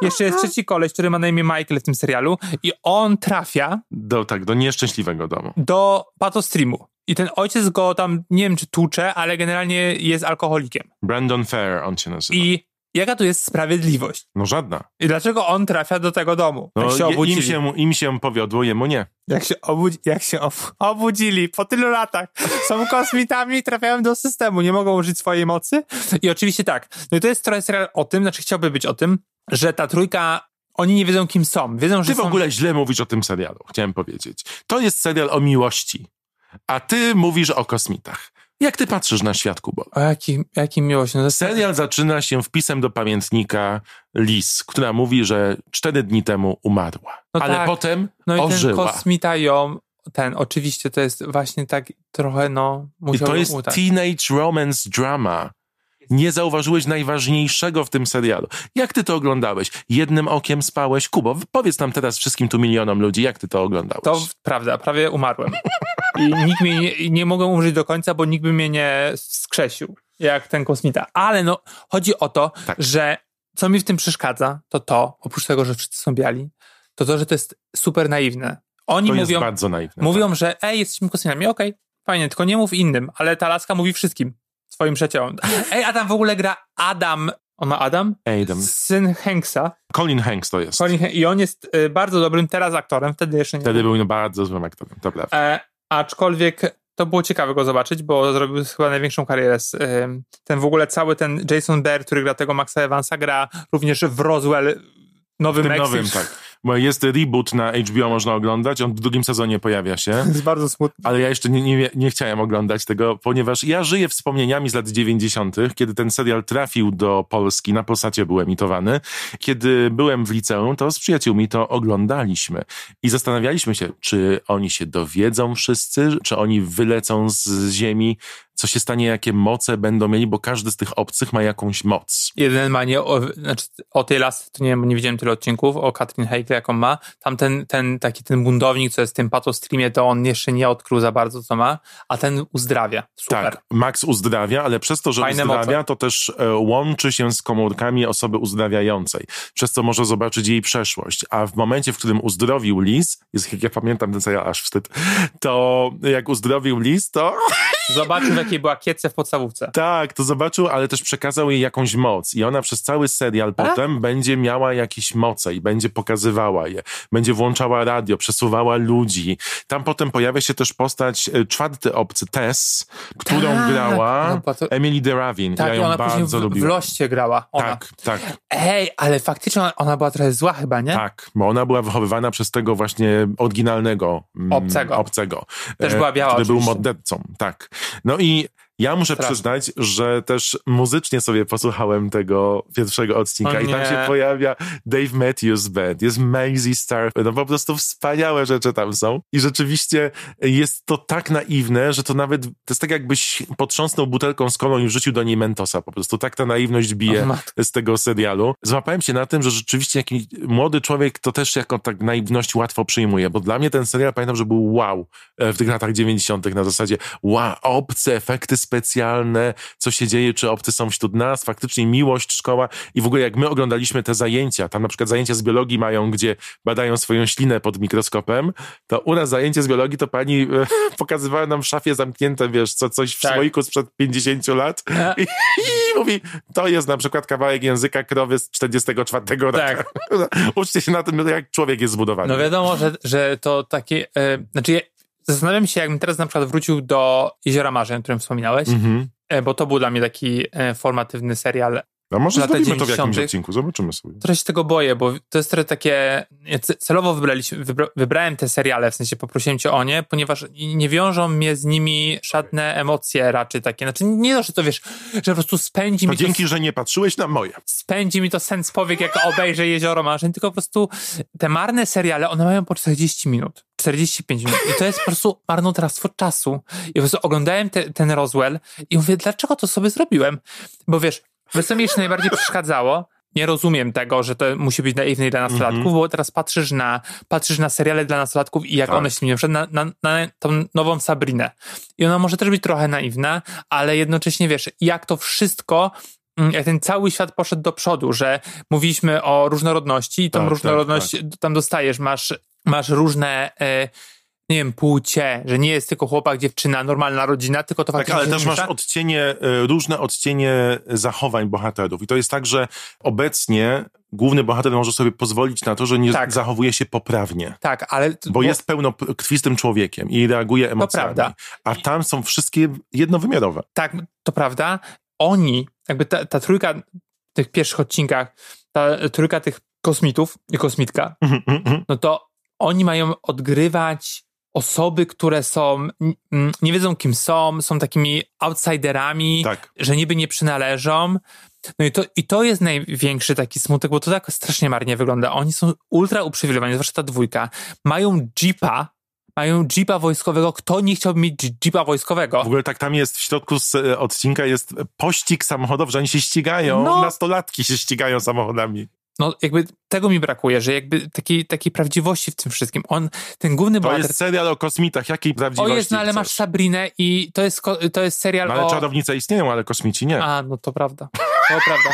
jeszcze jest trzeci koleś, który ma na imię Michael w tym serialu i on trafia Do, tak, do nieszczęśliwego domu. do patostreamu. I ten ojciec go tam, nie wiem czy tłucze, ale generalnie jest alkoholikiem. Brandon Fair on się nazywa. I jaka tu jest sprawiedliwość? No żadna. I dlaczego on trafia do tego domu? No, jak się obudzili. im, się, im się powiodło, jemu nie. Jak się, obudzi, jak się ob, obudzili po tylu latach, są kosmitami i trafiają do systemu, nie mogą użyć swojej mocy. I oczywiście tak, no i to jest trochę serial o tym, znaczy chciałby być o tym, że ta trójka, oni nie wiedzą kim są. Wiedzą, że Ty w są... ogóle źle mówisz o tym serialu, chciałem powiedzieć. To jest serial o miłości, a ty mówisz o kosmitach. Jak ty patrzysz na świat, Kubo? O jakim, jakim miłość. No to. Serial zaczyna się wpisem do pamiętnika Liz, która mówi, że cztery dni temu umarła. No ale tak. potem No i ten ożyła. kosmita ją, ten, oczywiście to jest właśnie tak trochę, no, I musiał to ją jest udać. teenage romance drama. Nie zauważyłeś najważniejszego w tym serialu. Jak ty to oglądałeś? Jednym okiem spałeś? Kubo, powiedz nam teraz wszystkim tu milionom ludzi, jak ty to oglądałeś? To prawda, prawie umarłem. I nikt mnie nie, nie mogłem umrzeć do końca, bo nikt by mnie nie skrzesił, jak ten kosmita. Ale no, chodzi o to, Tak. że co mi w tym przeszkadza, to to, oprócz tego, że wszyscy są biali, to to, że to jest super naiwne. Oni to mówią, bardzo naiwne. mówią, że ej, jesteśmy kosmitami, okej, fajnie, tylko nie mów innym, ale ta laska mówi wszystkim, swoim przyjaciołom. Ej, a tam w ogóle gra Adam, on ma Adam? Adam. Syn Hanksa. Colin Hanks to jest. Colin Han- I on jest y, bardzo dobrym teraz aktorem, wtedy jeszcze nie Wtedy był no bardzo złym aktorem, to prawda. E, aczkolwiek to było ciekawe go zobaczyć, bo zrobił chyba największą karierę. Ten w ogóle cały ten Jason Bear, który gra tego Maxa Evansa, gra również w Roswell, Nowy W tym Meksyk. nowym, tak. Bo jest reboot na HBO, można oglądać, on w drugim sezonie pojawia się. Jest bardzo smutne. Ale ja jeszcze nie, nie, nie chciałem oglądać tego, ponieważ ja żyję wspomnieniami z lat 90., kiedy ten serial trafił do Polski, na Polsacie był emitowany. Kiedy byłem w liceum, to z przyjaciółmi to oglądaliśmy i zastanawialiśmy się, czy oni się dowiedzą wszyscy, czy oni wylecą z ziemi, co się stanie, jakie moce będą mieli, bo każdy z tych obcych ma jakąś moc. Jeden ma nie, o, znaczy o tej lasce, to nie nie widziałem tyle odcinków, o Katrin Heigl, jaką ma. Tam ten, ten taki ten buntownik, co jest w tym patostreamie, to on jeszcze nie odkrył za bardzo, co ma, a ten uzdrawia. Super. Tak, Max uzdrawia, ale przez to, że Fajne uzdrawia, moce. to też e, łączy się z komórkami osoby uzdrawiającej, przez co może zobaczyć jej przeszłość. A w momencie, w którym uzdrowił Liz, jest, jak ja pamiętam ten serial, aż wstyd, to jak uzdrowił Liz, to Zobaczył, w jakiej była kiece w podstawówce. tak, to zobaczył, ale też przekazał jej jakąś moc. I ona przez cały serial potem będzie miała jakieś moce i będzie pokazywała je. Będzie włączała radio, przesuwała ludzi. Tam potem pojawia się też postać, e, czwarty obcy, Tess, którą Tak, grała no Emily DeRavin. Tak, ja ją ona bardzo w, w lubiłem. Loście grała. Ona. Tak, tak, Ej, ale faktycznie ona, ona była trochę zła chyba, nie? tak, bo ona była wychowywana przez tego właśnie oryginalnego mm, Obcego. obcego Też e, była biała który był oczywiście. mordercą, tak. No i ja muszę Straszne. przyznać, że też muzycznie sobie posłuchałem tego pierwszego odcinka i tam się pojawia Dave Matthews Band, jest Maisie Star, no po prostu wspaniałe rzeczy tam są i rzeczywiście jest to tak naiwne, że to nawet, to jest tak jakbyś potrząsnął butelką z kolą i wrzucił do niej Mentosa, po prostu tak ta naiwność bije z tego serialu. Złapałem się na tym, że rzeczywiście jakiś młody człowiek to też jako tak naiwność łatwo przyjmuje, bo dla mnie ten serial pamiętam, że był wow e, w tych latach 90. na zasadzie wow, obce, efekty specjalne, co się dzieje, czy obcy są wśród nas, faktycznie miłość, szkoła i w ogóle jak my oglądaliśmy te zajęcia, tam na przykład zajęcia z biologii mają, gdzie badają swoją ślinę pod mikroskopem, to u nas zajęcie z biologii to pani e, pokazywała nam w szafie zamknięte, wiesz, co, coś w Tak. słoiku sprzed 50 lat i, i mówi, to jest na przykład kawałek języka krowy z 44 roku. Tak. Uczcie się na tym, jak człowiek jest zbudowany. No wiadomo, że, że to takie. E, znaczy, zastanawiam się, jakbym teraz na przykład wrócił do Jeziora Marzeń, o którym wspominałeś, Mhm. e, bo to był dla mnie taki e, formatywny serial. A może zrobimy to w jakimś 90. odcinku, zobaczymy sobie. Trochę się tego boję, bo to jest trochę takie. ja Celowo wybraliśmy, wybra, wybrałem te seriale, w sensie poprosiłem cię o nie, ponieważ nie wiążą mnie z nimi żadne emocje raczej takie. Znaczy, nie to, że to wiesz, że po prostu spędzi To mi dzięki, to. że nie patrzyłeś na moje. spędzi mi to sens powiek, jak obejrzę Jezioro Marzeń, tylko po prostu te marne seriale, one mają po 40 minut, 45 minut i to jest po prostu marnotrawstwo czasu. I po prostu oglądałem te, ten Roswell i mówię, dlaczego to sobie zrobiłem? Bo wiesz, wiesz co mi jeszcze najbardziej przeszkadzało? Nie rozumiem tego, że to musi być naiwne dla nastolatków, bo teraz patrzysz na, patrzysz na seriale dla nastolatków i jak Tak. one się zmienią. Na, na, na, tą nową Sabrinę. I ona może też być trochę naiwna, ale jednocześnie wiesz, jak to wszystko mm, jak ten cały świat poszedł do przodu, że mówiliśmy o różnorodności i tą Tak, różnorodność tam dostajesz, masz, masz różne e, nie wiem, płcie, że nie jest tylko chłopak, dziewczyna, normalna rodzina, tylko to Tak, faktycznie... ale też masz odcienie, e, różne odcienie zachowań bohaterów. I to jest tak, że obecnie główny bohater może sobie pozwolić na to, że nie Tak. zachowuje się poprawnie. Tak, ale... Bo jest pełno krwistym człowiekiem i reaguje emocjami. prawda. A tam są wszystkie jednowymiarowe. Tak, to prawda. Oni, jakby ta, ta trójka w tych pierwszych odcinkach, ta trójka tych kosmitów i kosmitka, no to oni mają odgrywać osoby, które są, nie wiedzą kim są, są takimi outsiderami, Tak. że niby nie przynależą. No i to, i to jest największy taki smutek, bo to tak strasznie marnie wygląda. Oni są ultra uprzywilejowani, zwłaszcza ta dwójka. Mają jeepa, mają jeepa wojskowego. Kto nie chciałby mieć jeepa wojskowego? W ogóle tak tam jest w środku z e, odcinka jest pościg samochodów, że oni się ścigają, No. nastolatki się ścigają samochodami. No jakby tego mi brakuje, że jakby takiej, takiej prawdziwości w tym wszystkim. On, ten główny To bohater... jest serial o kosmitach, jakiej O prawdziwości jest, no ale chcesz? masz Sabrinę i to jest, to jest serial No, ale o... czarownice istnieją, ale kosmici nie. A, no to prawda. To prawda.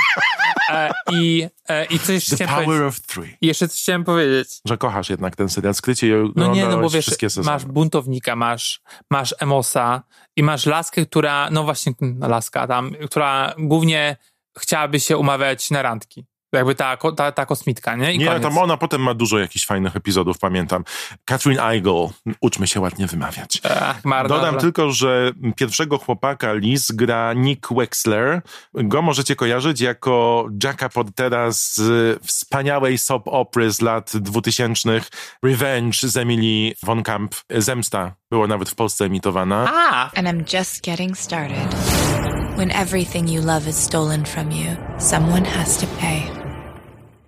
E, I, e, I coś jeszcze The chciałem power powiedzieć. of three. I jeszcze coś chciałem powiedzieć. Że kochasz jednak ten serial skrycie i No nie, no bo wiesz, masz buntownika, masz, masz Emosa i masz laskę, która, no właśnie, laska tam, która głównie chciałaby się umawiać na randki. Jakby ta, ta, ta kosmitka, nie? I Nie, koniec. tam ona potem ma dużo jakichś fajnych epizodów, pamiętam. Catherine Eigel, uczmy się ładnie wymawiać. Ach, marna, Dodam tylko, że pierwszego chłopaka Liz gra Nick Wexler. Go możecie kojarzyć jako Jacka Portera z wspaniałej soap opry z lat 2000 Revenge z Emily von Kamp. Zemsta było nawet w Polsce emitowana. A! And I'm just getting started. When everything you love is stolen from you, someone has to pay.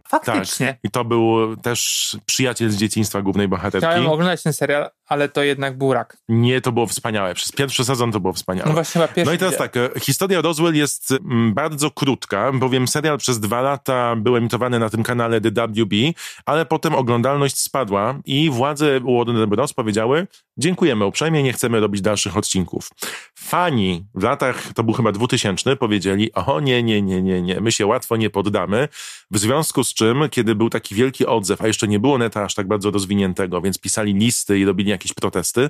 Faktycznie. Tak. I to był też przyjaciel z dzieciństwa głównej bohaterki. Chciałem oglądać ten serial, ale to jednak burak. Nie, to było wspaniałe. Przez pierwszy sezon to było wspaniałe. No właśnie chyba pierwszy No i teraz tak, e, historia Roswell jest mm, bardzo krótka, bowiem serial przez dwa lata był emitowany na tym kanale The WB, ale potem oglądalność spadła i władze Warner Bros. powiedziały dziękujemy uprzejmie, nie chcemy robić dalszych odcinków. Fani w latach, to był chyba 2000, powiedzieli o nie, nie, nie, nie, nie, my się łatwo nie poddamy, w związku z czym, kiedy był taki wielki odzew, a jeszcze nie było neta aż tak bardzo rozwiniętego, więc pisali listy i robili jakieś protesty,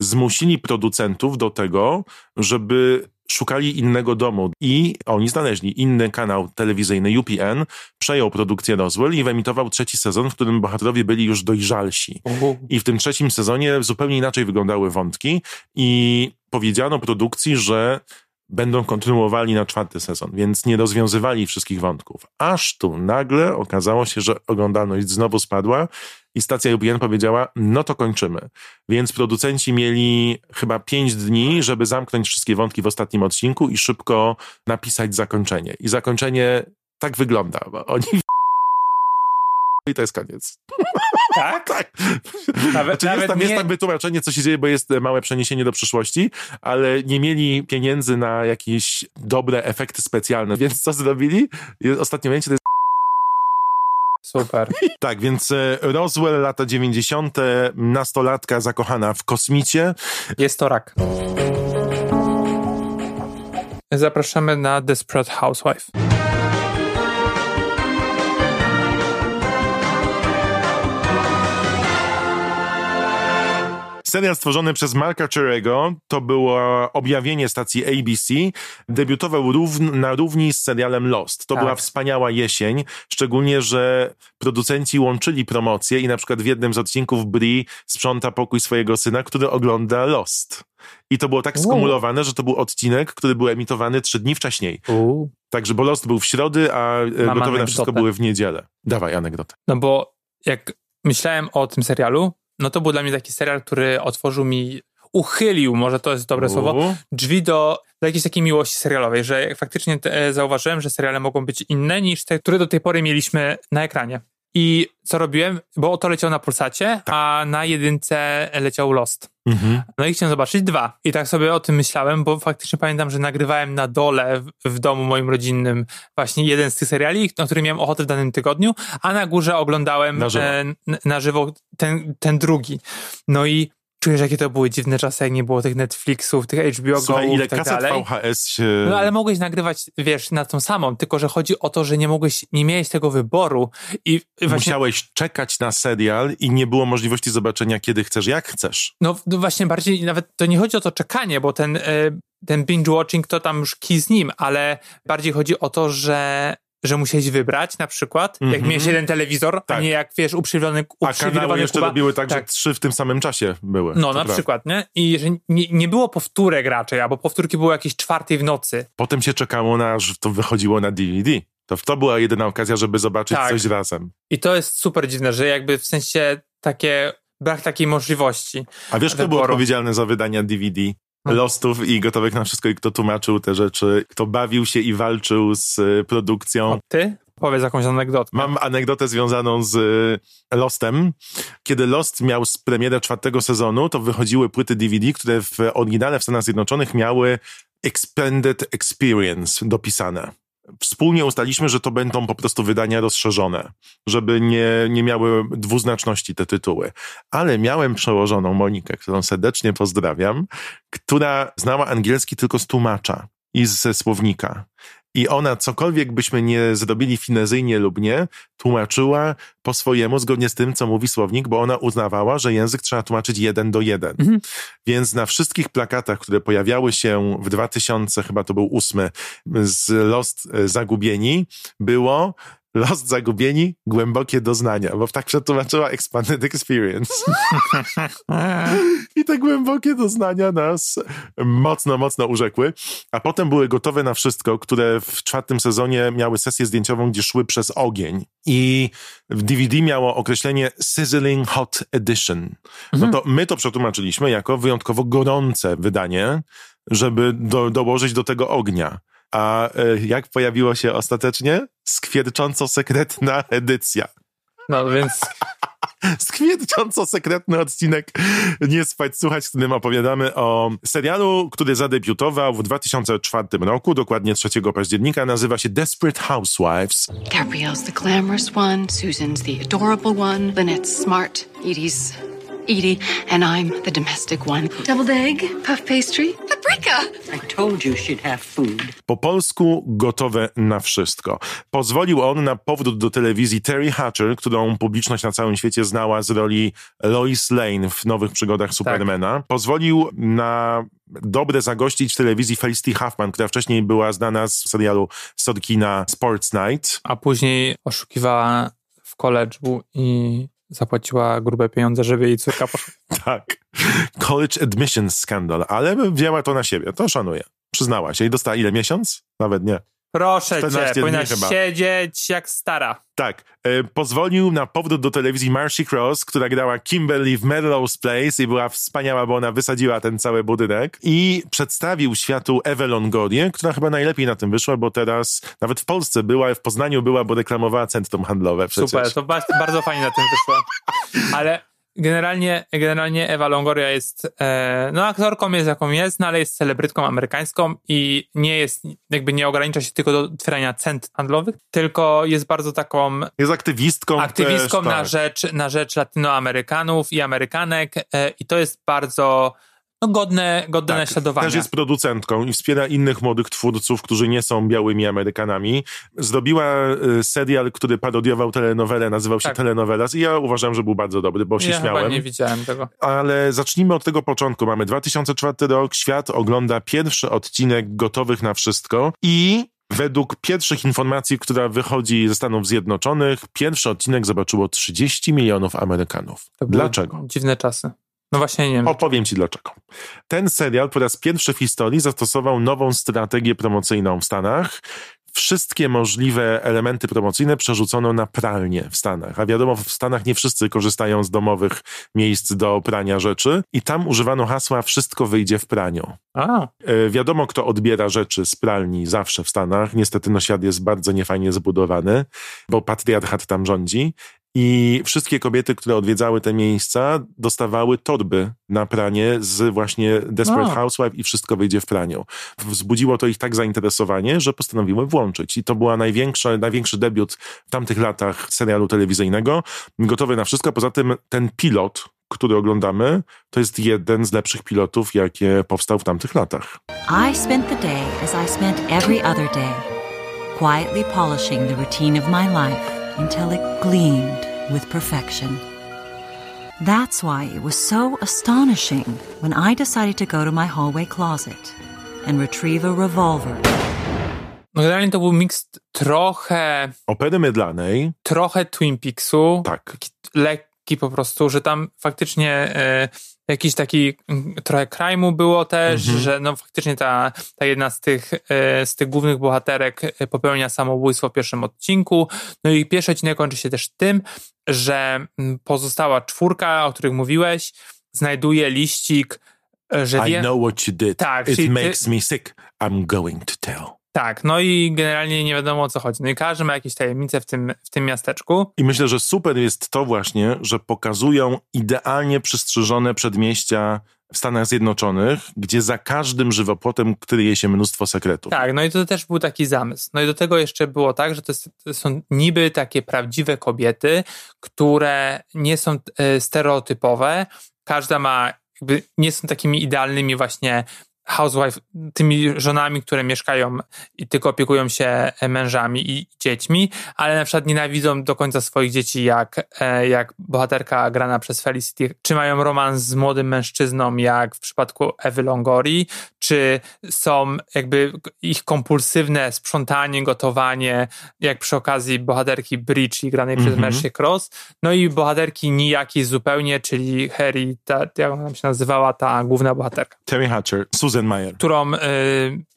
zmusili producentów do tego, żeby szukali innego domu i oni znaleźli inny kanał telewizyjny UPN, przejął produkcję Roswell i wyemitował trzeci sezon, w którym bohaterowie byli już dojrzalsi. I w tym trzecim sezonie zupełnie inaczej wyglądały wątki i powiedziano produkcji, że będą kontynuowali na czwarty sezon, więc nie rozwiązywali wszystkich wątków. Aż tu nagle okazało się, że oglądalność znowu spadła i stacja UPN powiedziała, no to kończymy. Więc producenci mieli chyba pięć dni, żeby zamknąć wszystkie wątki w ostatnim odcinku i szybko napisać zakończenie. I zakończenie tak wygląda. bo Oni i to jest koniec. Tak? tak. Nawet, Znaczy jest, tam, jest nie- tam wytłumaczenie, co się dzieje, bo jest małe przeniesienie do przyszłości, ale nie mieli pieniędzy na jakieś dobre efekty specjalne, więc co zrobili? To jest Super. tak, więc e, Roswell, lata 90., nastolatka zakochana w kosmicie. Jest to rak. Zapraszamy na Desperate Housewife. Serial stworzony przez Marka Cherego to było objawienie stacji ABC. Debiutował równ- na równi z serialem Lost. To Tak. była wspaniała jesień, szczególnie, że producenci łączyli promocje i na przykład w jednym z odcinków Brie sprząta pokój swojego syna, który ogląda Lost. I to było tak skumulowane, że to był odcinek, który był emitowany trzy dni wcześniej. Także, bo Lost był w środę, a e, Mam gotowe na wszystko anegdotę. były w niedzielę. Dawaj anegdotę. No bo jak myślałem o tym serialu, no to był dla mnie taki serial, który otworzył mi, uchylił, może to jest dobre słowo, drzwi do, do jakiejś takiej miłości serialowej, że faktycznie te, zauważyłem, że seriale mogą być inne niż te, które do tej pory mieliśmy na ekranie. I co robiłem? Bo to leciał na Pulsacie, a na jedynce leciał Lost. Mhm. No i chciałem zobaczyć dwa. I tak sobie o tym myślałem, bo faktycznie pamiętam, że nagrywałem na dole w, w domu moim rodzinnym właśnie jeden z tych seriali, na który miałem ochotę w danym tygodniu, a na górze oglądałem Na żywo. e, na żywo ten, ten drugi. No i Czujesz, jakie to były dziwne czasy, jak nie było tych Netflixów, tych HBO Słuchaj, Go ile tak kaset dalej. VHS się... No ale mogłeś nagrywać, wiesz, na tą samą, tylko że chodzi o to, że nie mogłeś, nie miałeś tego wyboru i właśnie... Musiałeś czekać na serial i nie było możliwości zobaczenia, kiedy chcesz, jak chcesz. No, no właśnie bardziej, nawet to nie chodzi o to czekanie, bo ten, e, ten binge-watching to tam już kij z nim, ale bardziej chodzi o to, że że musiałeś wybrać na przykład, jak Mhm. miałeś jeden telewizor, a Tak. nie jak, wiesz, uprzywilejony, A kanały uprzywilejowany jeszcze Kuba. robiły tak, że Tak. trzy w tym samym czasie były. No, na prawda. przykład, nie? I że nie, nie było powtórek raczej, albo powtórki były jakieś czwartej w nocy. Potem się czekało na, aż to wychodziło na DVD. To, to była jedyna okazja, żeby zobaczyć Tak. coś razem. I to jest super dziwne, że jakby w sensie takie, brak takiej możliwości. A wiesz, kto był odpowiedzialny za wydania DVD? Hmm. Lostów i gotowych na wszystko i kto tłumaczył te rzeczy, kto bawił się i walczył z y, produkcją. Ty? Powiedz jakąś anegdotkę. Mam anegdotę związaną z y, Lostem. Kiedy Lost miał z premierę czwartego sezonu, to wychodziły płyty DVD, które w oryginale w Stanach Zjednoczonych miały Expanded Experience dopisane. Wspólnie ustaliśmy, że to będą po prostu wydania rozszerzone, żeby nie, nie miały dwuznaczności te tytuły. Ale miałem przełożoną Monikę, którą serdecznie pozdrawiam, która znała angielski tylko z tłumacza i ze słownika. I ona, cokolwiek byśmy nie zrobili finezyjnie lub nie, tłumaczyła po swojemu, zgodnie z tym, co mówi słownik, bo ona uznawała, że język trzeba tłumaczyć jeden do jeden. Mhm. Więc na wszystkich plakatach, które pojawiały się w 2000, chyba to był ósmy, z Lost e, Zagubieni, było Lost Zagubieni, głębokie doznania, bo tak przetłumaczyła Expanded Experience. I te głębokie doznania nas mocno, mocno urzekły. A potem były gotowe na wszystko, które w czwartym sezonie miały sesję zdjęciową, gdzie szły przez ogień. I w DVD miało określenie Sizzling Hot Edition. No to my to przetłumaczyliśmy jako wyjątkowo gorące wydanie, żeby do, dołożyć do tego ognia. A e, jak pojawiło się ostatecznie? Skwiercząco sekretna edycja. No więc Skwiercząco sekretny odcinek Nie spać, słuchać, w którym opowiadamy o serialu, który zadebiutował w 2004 roku, dokładnie 3 października. Nazywa się Desperate Housewives. Gabrielle's the glamorous one, Susan's the adorable one, Lynette's smart, Edie's Edie, and I'm the domestic one. Deviled egg, puff pastry, paprika. I told you she'd have food. Po polsku gotowe na wszystko. Pozwolił on na powrót do telewizji Terry Hatcher, którą publiczność na całym świecie znała z roli Lois Lane w nowych przygodach Supermana. Pozwolił na dobre zagościć w telewizji Felicity Huffman, która wcześniej była znana z serialu Sorkina Sports Night. a później oszukiwała w koledżu i zapłaciła grube pieniądze, żeby jej córka poszła. Tak. College Admissions Scandal, ale wzięła to na siebie. To szanuję. Przyznała się i dostała ile? Miesiąc? Nawet nie. Proszę 14 cię, dni powinnaś chyba. siedzieć jak stara. Tak. E, pozwolił na powrót do telewizji Marcy Cross, która grała Kimberly w Melrose Place i była wspaniała, bo ona wysadziła ten cały budynek. I przedstawił światu Ewę Longorię, która chyba najlepiej na tym wyszła, bo teraz nawet w Polsce była, w Poznaniu była, bo reklamowała centrum handlowe przecież. Super, to ba- bardzo fajnie na tym wyszło. Ale generalnie, generalnie Ewa Longoria jest, e, no aktorką jest jaką jest, no ale jest celebrytką amerykańską i nie jest, jakby nie ogranicza się tylko do otwierania cent handlowych, tylko jest bardzo taką Jest aktywistką. aktywistką też, na, tak. rzecz, na rzecz Latynoamerykanów i Amerykanek e, i to jest bardzo no, godne, godne naśladowania. Też jest producentką i wspiera innych młodych twórców, którzy nie są białymi Amerykanami. Zrobiła y, serial, który parodiował telenowelę, nazywał się Tak. Telenovelas i ja uważam, że był bardzo dobry, bo się ja śmiałem. nie widziałem tego. Ale zacznijmy od tego początku. Mamy 2004 rok, świat ogląda pierwszy odcinek Gotowych na Wszystko i według pierwszych informacji, która wychodzi ze Stanów Zjednoczonych, pierwszy odcinek zobaczyło 30 milionów Amerykanów. Dlaczego? Dziwne czasy. No właśnie nie wiem. Opowiem ci dlaczego. Ten serial po raz pierwszy w historii zastosował nową strategię promocyjną w Stanach. Wszystkie możliwe elementy promocyjne przerzucono na pralnię w Stanach. A wiadomo, w Stanach nie wszyscy korzystają z domowych miejsc do prania rzeczy i tam używano hasła wszystko wyjdzie w praniu. A, E, Wiadomo, kto odbiera rzeczy z pralni zawsze w Stanach. Niestety no, świat jest bardzo niefajnie zbudowany, bo patriarchat tam rządzi. I wszystkie kobiety, które odwiedzały te miejsca, dostawały torby na pranie z właśnie Desperate A. Housewife i wszystko wyjdzie w praniu. Wzbudziło to ich tak zainteresowanie, że postanowiły włączyć. I to była największa, największy debiut w tamtych latach serialu telewizyjnego. Gotowy na wszystko. Poza tym ten pilot, który oglądamy, to jest jeden z lepszych pilotów, jakie powstał w tamtych latach. I spent the day as I spent every other day, quietly polishing the routine of my life until it gleamed with perfection. That's why it was so astonishing when I decided to go to my hallway closet and retrieve a revolver. No generalnie to był miks trochę... Opery mydlanej. Trochę Twin Peaksu. Tak. Lekki po prostu, że tam faktycznie e, jakiś taki trochę crime'u było też, Mhm. że no faktycznie ta, ta jedna z tych, e, z tych głównych bohaterek e, popełnia samobójstwo w pierwszym odcinku. No i pierwszy odcinek kończy się też tym, że pozostała czwórka, o których mówiłeś, znajduje liścik, że I wie... know what you did. Tak, It czyli ty- makes me sick. I'm going to tell. Tak, no i generalnie nie wiadomo o co chodzi. No i każdy ma jakieś tajemnice w tym, w tym miasteczku. I myślę, że super jest to właśnie, że pokazują idealnie przystrzyżone przedmieścia w Stanach Zjednoczonych, gdzie za każdym żywopłotem kryje się mnóstwo sekretów. Tak, no i to też był taki zamysł. No i do tego jeszcze było tak, że to, jest, to są niby takie prawdziwe kobiety, które nie są e, stereotypowe. Każda ma, jakby nie są takimi idealnymi właśnie housewife, tymi żonami, które mieszkają i tylko opiekują się mężami i dziećmi, ale na przykład nienawidzą do końca swoich dzieci, jak, e, jak bohaterka grana przez Felicity, czy mają romans z młodym mężczyzną, jak w przypadku Ewy Longori, czy są jakby ich kompulsywne sprzątanie, gotowanie, jak przy okazji bohaterki Bridge, granej przez Mhm. Mercy Cross, no i bohaterki nijakiej zupełnie, czyli Harry, ta, jak ona się nazywała, ta główna bohaterka. Terry Hatcher, Susan Meyer. którą y,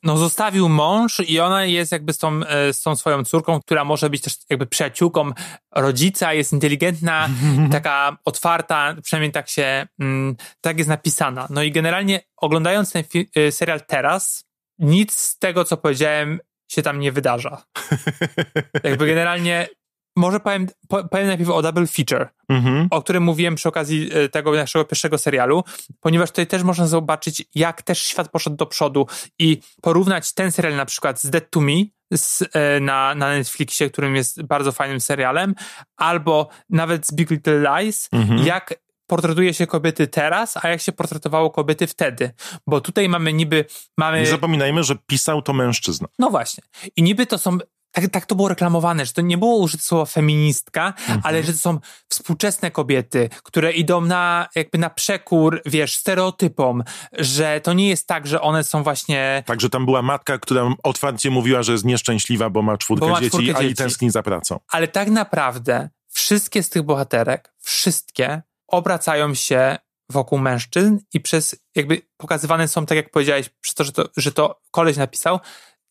no, zostawił mąż i ona jest jakby z tą, y, z tą swoją córką, która może być też jakby przyjaciółką rodzica, jest inteligentna, taka otwarta, przynajmniej tak się, mm, tak jest napisana. No i generalnie oglądając ten y, serial teraz, nic z tego, co powiedziałem, się tam nie wydarza. jakby generalnie może powiem, po- powiem najpierw o Double Feature, Mhm. o którym mówiłem przy okazji e, tego naszego pierwszego serialu, ponieważ tutaj też można zobaczyć, jak też świat poszedł do przodu i porównać ten serial na przykład z Dead to Me z, e, na, na Netflixie, którym jest bardzo fajnym serialem, albo nawet z Big Little Lies, Mhm. jak portretuje się kobiety teraz, a jak się portretowało kobiety wtedy. Bo tutaj mamy niby... Mamy... Nie zapominajmy, że pisał to mężczyzna. No właśnie. I niby to są. Tak, tak to było reklamowane, że to nie było użyte słowo feministka, ale że to są współczesne kobiety, które idą na jakby na przekór, wiesz, stereotypom, że to nie jest tak, że one są właśnie. Także tam była matka, która otwarcie mówiła, że jest nieszczęśliwa, bo ma czwórkę Bo ma dzieci, czwórkę a i dzieci. tęskni za pracą. Ale tak naprawdę wszystkie z tych bohaterek, wszystkie obracają się wokół mężczyzn i przez jakby pokazywane są, tak jak powiedziałeś, przez to, że to, że to koleś napisał,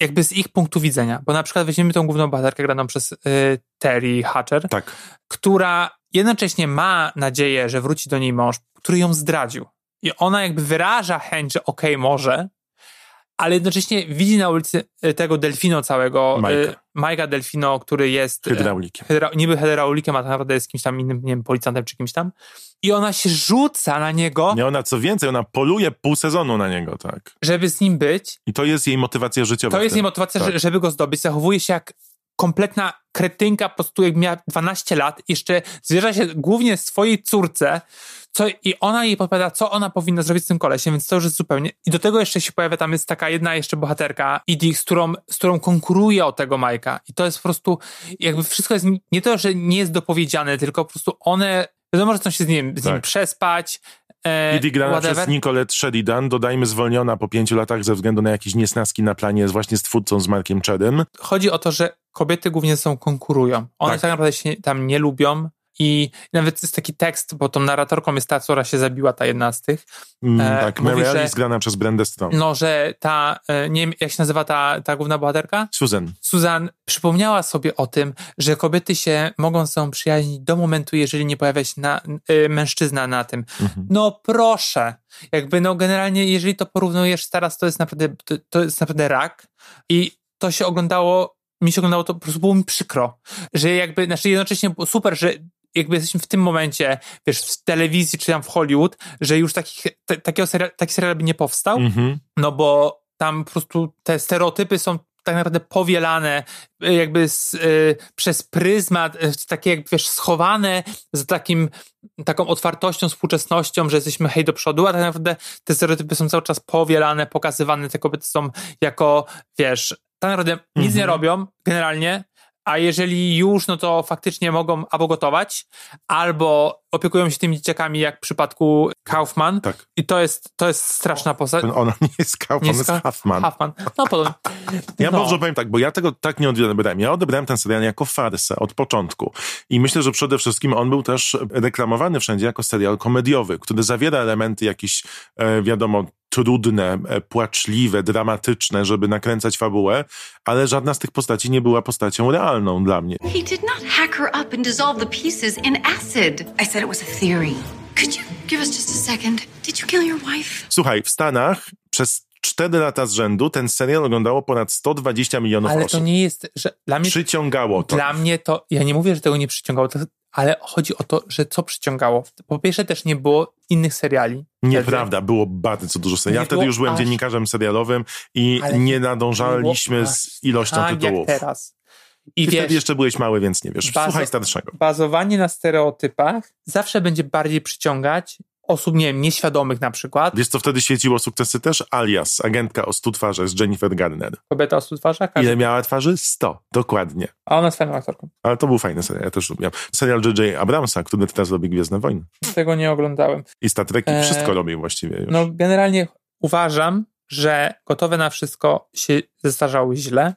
jakby z ich punktu widzenia. Bo na przykład weźmiemy tą główną bohaterkę graną przez y, Terry Hatcher, Tak. która jednocześnie ma nadzieję, że wróci do niej mąż, który ją zdradził. I ona jakby wyraża chęć, że okej, może, ale jednocześnie widzi na ulicy y, tego Delfino całego, Majka. y, Majka Delfino, który jest... y, Hydraulikiem. hydra, niby hydraulikiem, a tak naprawdę jest kimś tam innym, nie wiem, policjantem czy kimś tam. I ona się rzuca na niego, Nie, ona co więcej, ona poluje pół sezonu na niego, tak. żeby z nim być. I to jest jej motywacja życiowa. To jest jej motywacja, Tak. że- żeby go zdobyć. Zachowuje się jak kompletna kretynka, po prostu jak miała 12 lat, jeszcze zwierza się głównie swojej córce, co, i ona jej podpowiada, co ona powinna zrobić z tym kolesiem, więc to już jest zupełnie... I do tego jeszcze się pojawia, tam jest taka jedna jeszcze bohaterka, Edie, z którą, z którą konkuruje o tego Majka. I to jest po prostu, jakby wszystko jest, nie to, że nie jest dopowiedziane, tylko po prostu one, wiadomo, że chcą się z nim, z nim Tak. przespać, e, Idi grana whatever. przez Nicolette Sheridan, dodajmy zwolniona po pięciu latach ze względu na jakieś niesnaski na planie, jest właśnie z twórcą z Markiem Cherrym. chodzi o to, że kobiety głównie ze sobą konkurują. One Tak. tak, naprawdę się tam nie lubią i nawet jest taki tekst, bo tą narratorką jest ta, która się zabiła, ta jedna z tych. Mm, E, tak, mówi, Mary Alice grana przez Brendę Strong. No, że ta, e, nie wiem jak się nazywa ta, ta główna bohaterka? Susan. Susan przypomniała sobie o tym, że kobiety się mogą z sobą przyjaźnić do momentu, jeżeli nie pojawia się na, y, mężczyzna na tym. Mhm. No proszę. Jakby no generalnie, jeżeli to porównujesz teraz, to jest naprawdę, to, to jest naprawdę rak. I to się oglądało, mi się oglądało, to po prostu było mi przykro. Że jakby, znaczy jednocześnie super, że jakby jesteśmy w tym momencie, wiesz, w telewizji czy tam w Hollywood, że już takich, te, takiego serial, taki serial by nie powstał, Mhm. no bo tam po prostu te stereotypy są tak naprawdę powielane, y, jakby z, y, przez pryzmat, y, takie jakby wiesz, schowane z takim, taką otwartością, współczesnością, że jesteśmy hej do przodu, a tak naprawdę te stereotypy są cały czas powielane, pokazywane, te kobiety są jako, wiesz, tak naprawdę nic Mhm. nie robią generalnie, a jeżeli już, no to faktycznie mogą albo gotować, albo opiekują się tymi dzieciakami, jak w przypadku Kaufman. Tak. I to jest, to jest straszna postać. Ona nie jest Kaufman, Nie jest Ka- Huffman. Huffman. No podobnie. Ja no. może powiem tak, bo ja tego tak nie odebrałem. Ja odebrałem ten serial jako farsę od początku. I myślę, że przede wszystkim on był też reklamowany wszędzie jako serial komediowy, który zawiera elementy jakieś, e, wiadomo, trudne, e, płaczliwe, dramatyczne, żeby nakręcać fabułę, ale żadna z tych postaci nie była postacią realną dla mnie. He did not hack her up and dissolve the pieces in acid. I said it was a theory. Could you give us just a second? Did you kill your wife? Słuchaj, w Stanach przez cztery lata z rzędu ten serial oglądało ponad 120 milionów Ale osób. to nie jest, że dla mnie, Przyciągało to. dla mnie to, ja nie mówię, że tego nie przyciągało, to, ale chodzi o to, że co przyciągało. Po pierwsze też nie było innych seriali. Nieprawda, było bardzo dużo seriali. Ja Nie wtedy już byłem aż- dziennikarzem serialowym i Ale nie nie nadążaliśmy było z ilością tak tytułów. jak teraz. I Ty wiesz, wtedy jeszcze byłeś mały, więc nie wiesz. Bazo- Słuchaj starszego. bazowanie na stereotypach zawsze będzie bardziej przyciągać osób, nie wiem, nieświadomych na przykład. Wiesz, co wtedy świeciło sukcesy też? Alias, agentka o 100 twarzach z Jennifer Garner. Kobieta o stu twarzach, każdy- Ile miała twarzy? 100, dokładnie. a ona jest fajną aktorką. Ale to był fajny serial, ja też lubiłem. Serial J.J. Abramsa, który teraz robi Gwiezdne Wojny. Tego nie oglądałem. I Star Trek Eee, wszystko robił właściwie już. No, generalnie uważam, że gotowe na wszystko się zestarzały źle,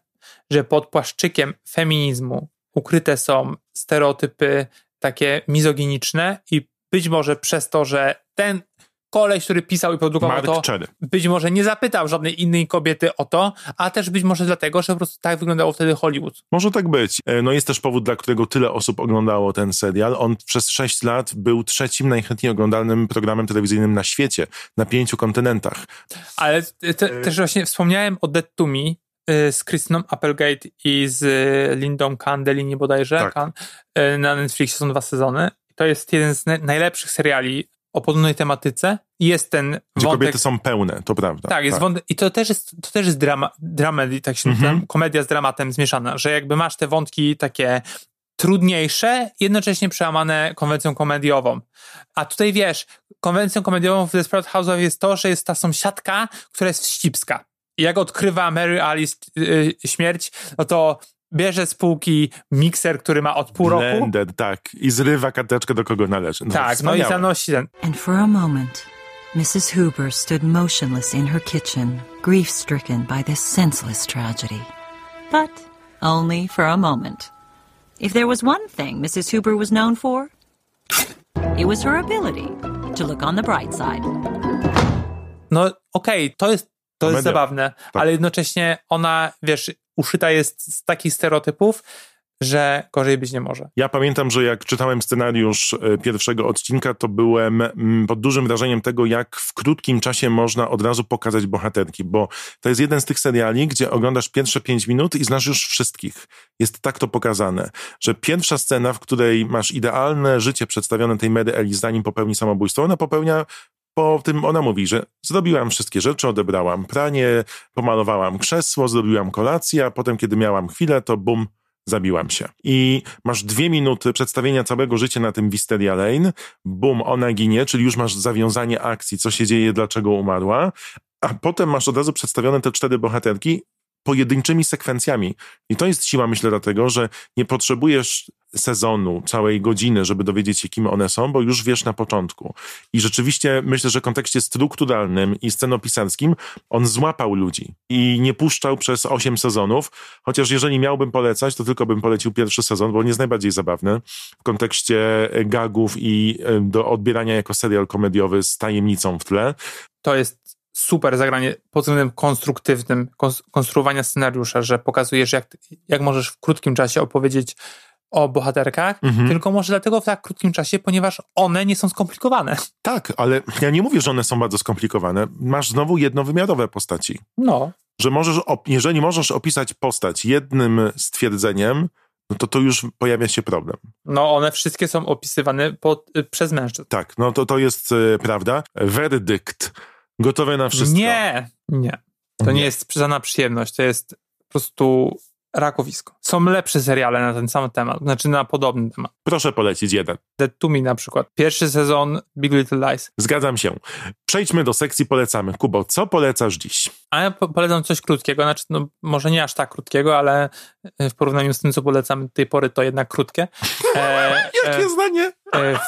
że pod płaszczykiem feminizmu ukryte są stereotypy takie mizoginiczne i być może przez to, że ten koleś, który pisał i produkował Mark to, być może nie zapytał żadnej innej kobiety o to, a też być może dlatego, że po prostu tak wyglądało wtedy Hollywood. Może tak być. E, No jest też powód, dla którego tyle osób oglądało ten serial. On przez 6 lat był trzecim najchętniej oglądalnym programem telewizyjnym na świecie, na pięciu kontynentach. Ale te, też właśnie wspomniałem o Dead to Me y, z Christiną Applegate i z y, Lindą Candellini bodajże. Tak. Na Netflixie są dwa sezony. To jest jeden z na- najlepszych seriali o podobnej tematyce. Jest ten Gdzie wątek... kobiety są pełne, to prawda. Tak, jest wątek, i to też jest, to też jest drama, dramedy, tak się Mhm. nazywa, komedia z dramatem zmieszana, że jakby masz te wątki takie trudniejsze, jednocześnie przełamane konwencją komediową. A tutaj wiesz, konwencją komediową w Desperate Housewives jest to, że jest ta sąsiadka, która jest wścibska. I jak odkrywa Mary Alice yy, śmierć, no to bierze z półki mikser, który ma od pół roku. Blender, tak. I zrywa karteczkę, do kogo należy. No, Tak, no i wspaniałe. zanosi ten. And for a moment, Mrs. Huber stood motionless in her kitchen, grief stricken by this senseless tragedy. But only for a moment. If there was one thing Mrs. Huber was known for, it was her ability to look on the bright side. No okej, to jest, to jest Komedia. zabawne, Tak. ale jednocześnie ona, wiesz, uszyta jest z takich stereotypów, że gorzej być nie może. Ja pamiętam, że jak czytałem scenariusz e, pierwszego odcinka, to byłem mm, pod dużym wrażeniem tego, jak w krótkim czasie można od razu pokazać bohaterki, bo to jest jeden z tych seriali, gdzie oglądasz pierwsze pięć minut i znasz już wszystkich. Jest tak to pokazane, że pierwsza scena, w której masz idealne życie przedstawione tej Mary Ellis, zanim popełni samobójstwo, ona popełnia po tym ona mówi, że zrobiłam wszystkie rzeczy, odebrałam pranie, pomalowałam krzesło, zrobiłam kolację, a potem, kiedy miałam chwilę, to bum, zabiłam się. I masz dwie minuty przedstawienia całego życia na tym Wisteria Lane, bum, ona ginie, czyli już masz zawiązanie akcji, co się dzieje, dlaczego umarła, a potem masz od razu przedstawione te cztery bohaterki pojedynczymi sekwencjami. I to jest siła, myślę, dlatego, że nie potrzebujesz sezonu, całej godziny, żeby dowiedzieć się, kim one są, bo już wiesz na początku. I rzeczywiście myślę, że w kontekście strukturalnym i scenopisarskim on złapał ludzi i nie puszczał przez osiem sezonów, chociaż jeżeli miałbym polecać, to tylko bym polecił pierwszy sezon, bo on jest najbardziej zabawny w kontekście e, gagów i e, do odbierania jako serial komediowy z tajemnicą w tle. To jest super zagranie pod względem konstruktywnym, kons- konstruowania scenariusza, że pokazujesz, jak, jak możesz w krótkim czasie opowiedzieć o bohaterkach, Mhm. tylko może dlatego w tak krótkim czasie, ponieważ one nie są skomplikowane. Tak, ale ja nie mówię, że one są bardzo skomplikowane. Masz znowu jednowymiarowe postaci. No. Że możesz, jeżeli możesz opisać postać jednym stwierdzeniem, no to to już pojawia się problem. No, one wszystkie są opisywane pod, y, przez mężczyzn. Tak, no to to jest e, prawda. Werdykt. Gotowe na wszystko. Nie, nie. To nie, Nie. jest żadna przyjemność, to jest po prostu rakowisko. Są lepsze seriale na ten sam temat, znaczy na podobny temat. Proszę polecić jeden. Dead to Me na przykład. Pierwszy sezon Big Little Lies. Zgadzam się. Przejdźmy do sekcji polecamy. Kubo, co polecasz dziś? A ja po polecam coś krótkiego, znaczy no, może nie aż tak krótkiego, ale w porównaniu z tym, co polecam do tej pory, to jednak krótkie. E, Jakie e, zdanie? E,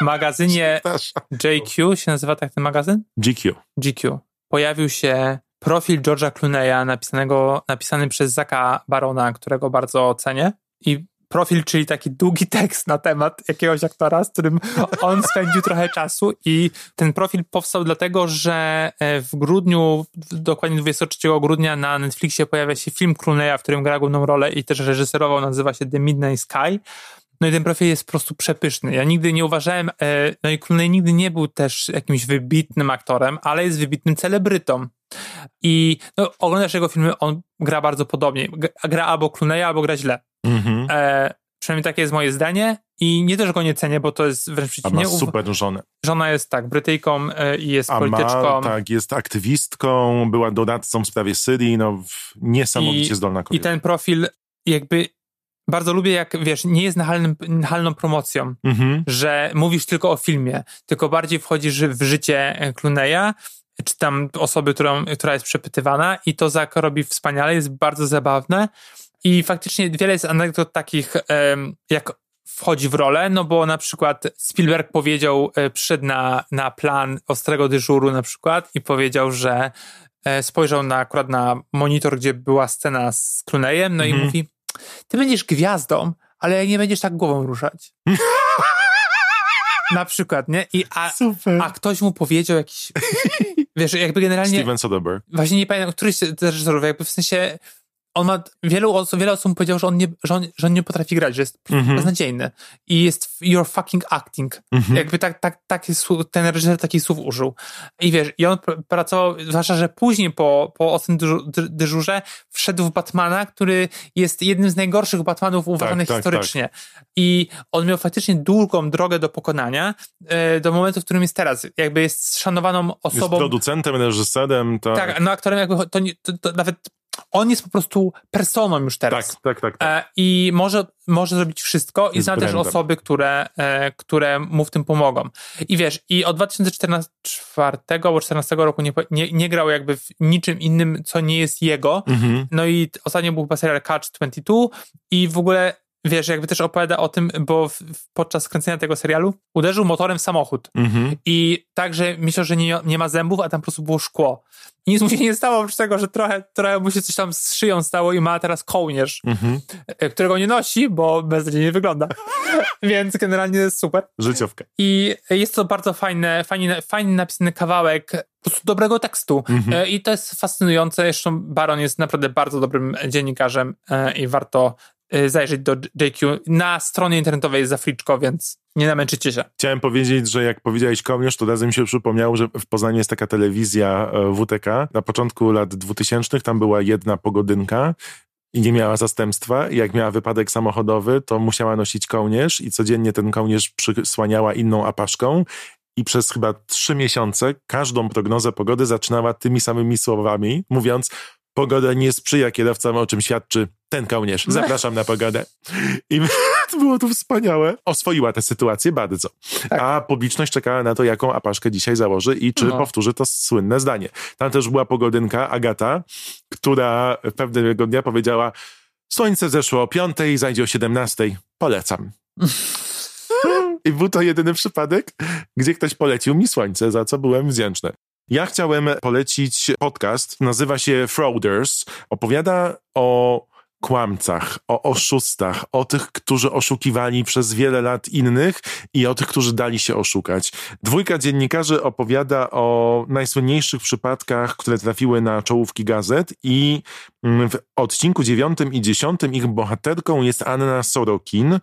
magazynie JQ się nazywa tak ten magazyn? GQ. GQ. Pojawił się profil George'a Clooney'a napisanego, napisany przez Zaka Barona, którego bardzo cenię. I profil, czyli taki długi tekst na temat jakiegoś aktora, z którym on spędził trochę czasu i ten profil powstał dlatego, że e, w grudniu, dokładnie 23 grudnia na Netflixie pojawia się film Clooney'a, w którym gra główną rolę i też reżyserował, nazywa się The Midnight Sky. No i ten profil jest po prostu przepyszny. Ja nigdy nie uważałem, e, no i Clooney nigdy nie był też jakimś wybitnym aktorem, ale jest wybitnym celebrytą. I no, oglądasz jego filmy, on gra bardzo podobnie. Gra albo Clooney'a, albo gra źle. Mhm. E, przynajmniej takie jest moje zdanie. I nie też go nie cenię, bo to jest wręcz przeciwnie. A ma super żonę. Żona jest tak, Brytyjką e, i jest A polityczką. Ma, tak, jest aktywistką, była doradcą w sprawie Syrii, no niesamowicie I, zdolna kobieta. I ten profil jakby bardzo lubię, jak wiesz, nie jest nachalnym, nachalną promocją, mhm. że mówisz tylko o filmie, tylko bardziej wchodzisz w życie Clooney'a, czy tam osoby, którą, która jest przepytywana i to Zak robi wspaniale, jest bardzo zabawne i faktycznie wiele jest anegdot takich, jak wchodzi w rolę, no bo na przykład Spielberg powiedział, e, przyszedł na, na plan ostrego dyżuru na przykład i powiedział, że e, spojrzał na, akurat na monitor, gdzie była scena z Clooneyem, no mhm. i mówi, ty będziesz gwiazdą, ale nie będziesz tak głową ruszać. Na przykład, nie? I a, Super. a ktoś mu powiedział jakiś. Wiesz, jakby generalnie. Steven Soderbergh. Właśnie nie pamiętam, któryś z reżyserów, jakby w sensie on ma, wielu osób, wiele osób powiedział, że on nie, że on, że on nie potrafi grać, że jest mm -hmm. beznadziejny. I jest you're fucking acting. -hmm. Jakby tak, tak, taki ten reżyser takich słów użył. I wiesz, i on pracował, zwłaszcza, że później po, po ostym dyżurze wszedł w Batmana, który jest jednym z najgorszych Batmanów uważanych tak, tak, historycznie. Tak. I on miał faktycznie długą drogę do pokonania, e, do momentu, w którym jest teraz. Jakby jest szanowaną osobą. Jest producentem, reżyserem. Tak, tak no aktorem jakby to, to, to nawet on jest po prostu personą już teraz. Tak, tak, tak. tak. E, I może, może zrobić wszystko i zna też osoby, które, e, które mu w tym pomogą. I wiesz, i od 2014 albo 2014 roku nie, nie, nie grał jakby w niczym innym, co nie jest jego. Mhm. No i ostatnio był chyba serial Catch 22 i w ogóle wiesz, jakby też opowiada o tym, bo w, podczas kręcenia tego serialu uderzył motorem w samochód. Mhm. I także myślał, że nie, nie ma zębów, a tam po prostu było szkło. I nic mu się nie stało, oprócz tego, że trochę, trochę mu się coś tam z szyją stało i ma teraz kołnierz, mhm. E, którego nie nosi, bo beznadziejnie wygląda. Więc generalnie jest super. Życiówka. I jest to bardzo fajne, fajnie, fajnie napisany kawałek po prostu dobrego tekstu. Mhm. E, I to jest fascynujące. Zresztą Baron jest naprawdę bardzo dobrym dziennikarzem e, i warto zajrzeć do JQ. Na stronie internetowej jest zafliczko, więc nie namęczycie się. Chciałem powiedzieć, że jak powiedziałeś kołnierz, to razem mi się przypomniało, że w Poznaniu jest taka telewizja e, WTK. Na początku lat 2000 tam była jedna pogodynka i nie miała zastępstwa. Jak miała wypadek samochodowy, to musiała nosić kołnierz i codziennie ten kołnierz przysłaniała inną apaszką i przez chyba trzy miesiące każdą prognozę pogody zaczynała tymi samymi słowami, mówiąc pogoda nie sprzyja kierowcom, o czym świadczy ten kołnierz. Zapraszam na pogodę. I było to wspaniałe. Oswoiła tę sytuację bardzo. Tak. A publiczność czekała na to, jaką apaszkę dzisiaj założy i czy no. powtórzy to słynne zdanie. Tam też była pogodynka Agata, która pewnego dnia powiedziała słońce zeszło o piątej, zajdzie o siedemnastej. Polecam. I był to jedyny przypadek, gdzie ktoś polecił mi słońce, za co byłem wdzięczny. Ja chciałem polecić podcast, nazywa się Frauders. Opowiada o kłamcach, o oszustach, o tych, którzy oszukiwali przez wiele lat innych i o tych, którzy dali się oszukać. Dwójka dziennikarzy opowiada o najsłynniejszych przypadkach, które trafiły na czołówki gazet i w odcinku dziewiątym i dziesiątym ich bohaterką jest Anna Sorokin,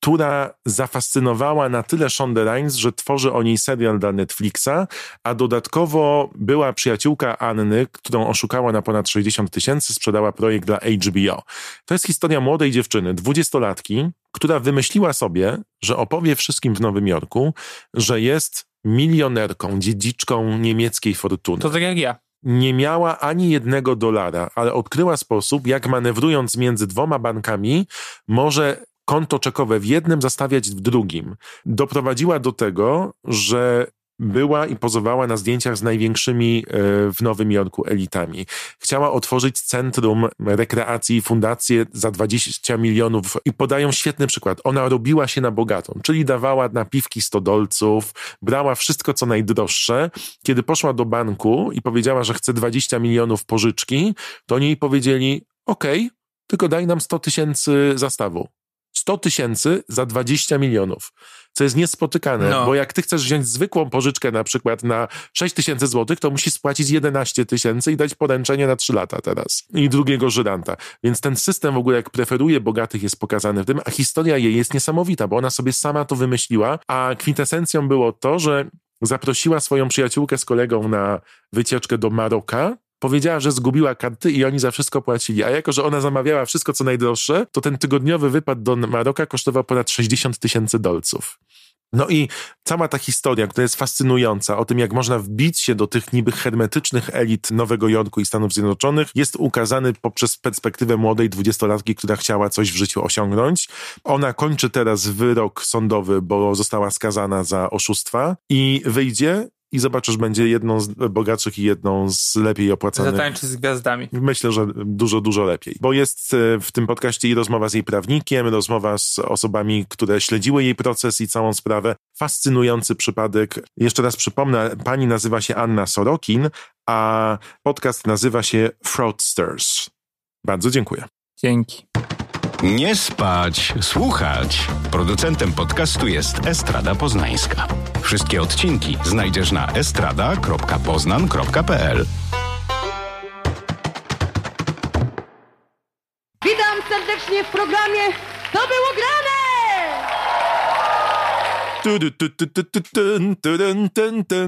która zafascynowała na tyle Shonda Rhimes, że tworzy o niej serial dla Netflixa, a dodatkowo była przyjaciółka Anny, którą oszukała na ponad 60 tysięcy, sprzedała projekt dla HBO. To jest historia młodej dziewczyny, dwudziestolatki, która wymyśliła sobie, że opowie wszystkim w Nowym Jorku, że jest milionerką, dziedziczką niemieckiej fortuny. To tak jak ja. nie miała ani jednego dolara, ale odkryła sposób, jak manewrując między dwoma bankami, może konto czekowe w jednym zastawiać w drugim. Doprowadziła do tego, że była i pozowała na zdjęciach z największymi e, w Nowym Jorku elitami. Chciała otworzyć centrum rekreacji i fundację za 20 milionów i podają świetny przykład. Ona robiła się na bogatą, czyli dawała napiwki stodolców, brała wszystko co najdroższe. Kiedy poszła do banku i powiedziała, że chce 20 milionów pożyczki, to oni jej powiedzieli, okay, tylko daj nam 100 tysięcy zastawu. 100 tysięcy za 20 milionów, co jest niespotykane, no. bo jak ty chcesz wziąć zwykłą pożyczkę na przykład na 6 tysięcy złotych, to musisz spłacić 11 tysięcy i dać poręczenie na 3 lata teraz i drugiego żyranta. Więc ten system w ogóle jak preferuje bogatych jest pokazany w tym, a historia jej jest niesamowita, bo ona sobie sama to wymyśliła, a kwintesencją było to, że zaprosiła swoją przyjaciółkę z kolegą na wycieczkę do Maroka, powiedziała, że zgubiła karty i oni za wszystko płacili. A jako, że ona zamawiała wszystko, co najdroższe, to ten tygodniowy wypad do Maroka kosztował ponad 60 tysięcy dolców. No i cała ta historia, która jest fascynująca, o tym, jak można wbić się do tych niby hermetycznych elit Nowego Jorku i Stanów Zjednoczonych, jest ukazany poprzez perspektywę młodej dwudziestolatki, która chciała coś w życiu osiągnąć. Ona kończy teraz wyrok sądowy, bo została skazana za oszustwa i wyjdzie i zobaczysz, będzie jedną z bogatszych i jedną z lepiej opłacanych. Zatańczy z gwiazdami. Myślę, że dużo, dużo lepiej. Bo jest e, w tym podcaście i rozmowa z jej prawnikiem, rozmowa z osobami, które śledziły jej proces i całą sprawę. Fascynujący przypadek. Jeszcze raz przypomnę, pani nazywa się Anna Sorokin, a podcast nazywa się Fraudsters. Bardzo dziękuję. Dzięki. Nie spać, słuchać. Producentem podcastu jest Estrada Poznańska. Wszystkie odcinki znajdziesz na estrada.poznan.pl. Witam serdecznie w programie To było grane! Tu, tu, tu, tu, tu, tu, tu, tu, tu, tu, tu.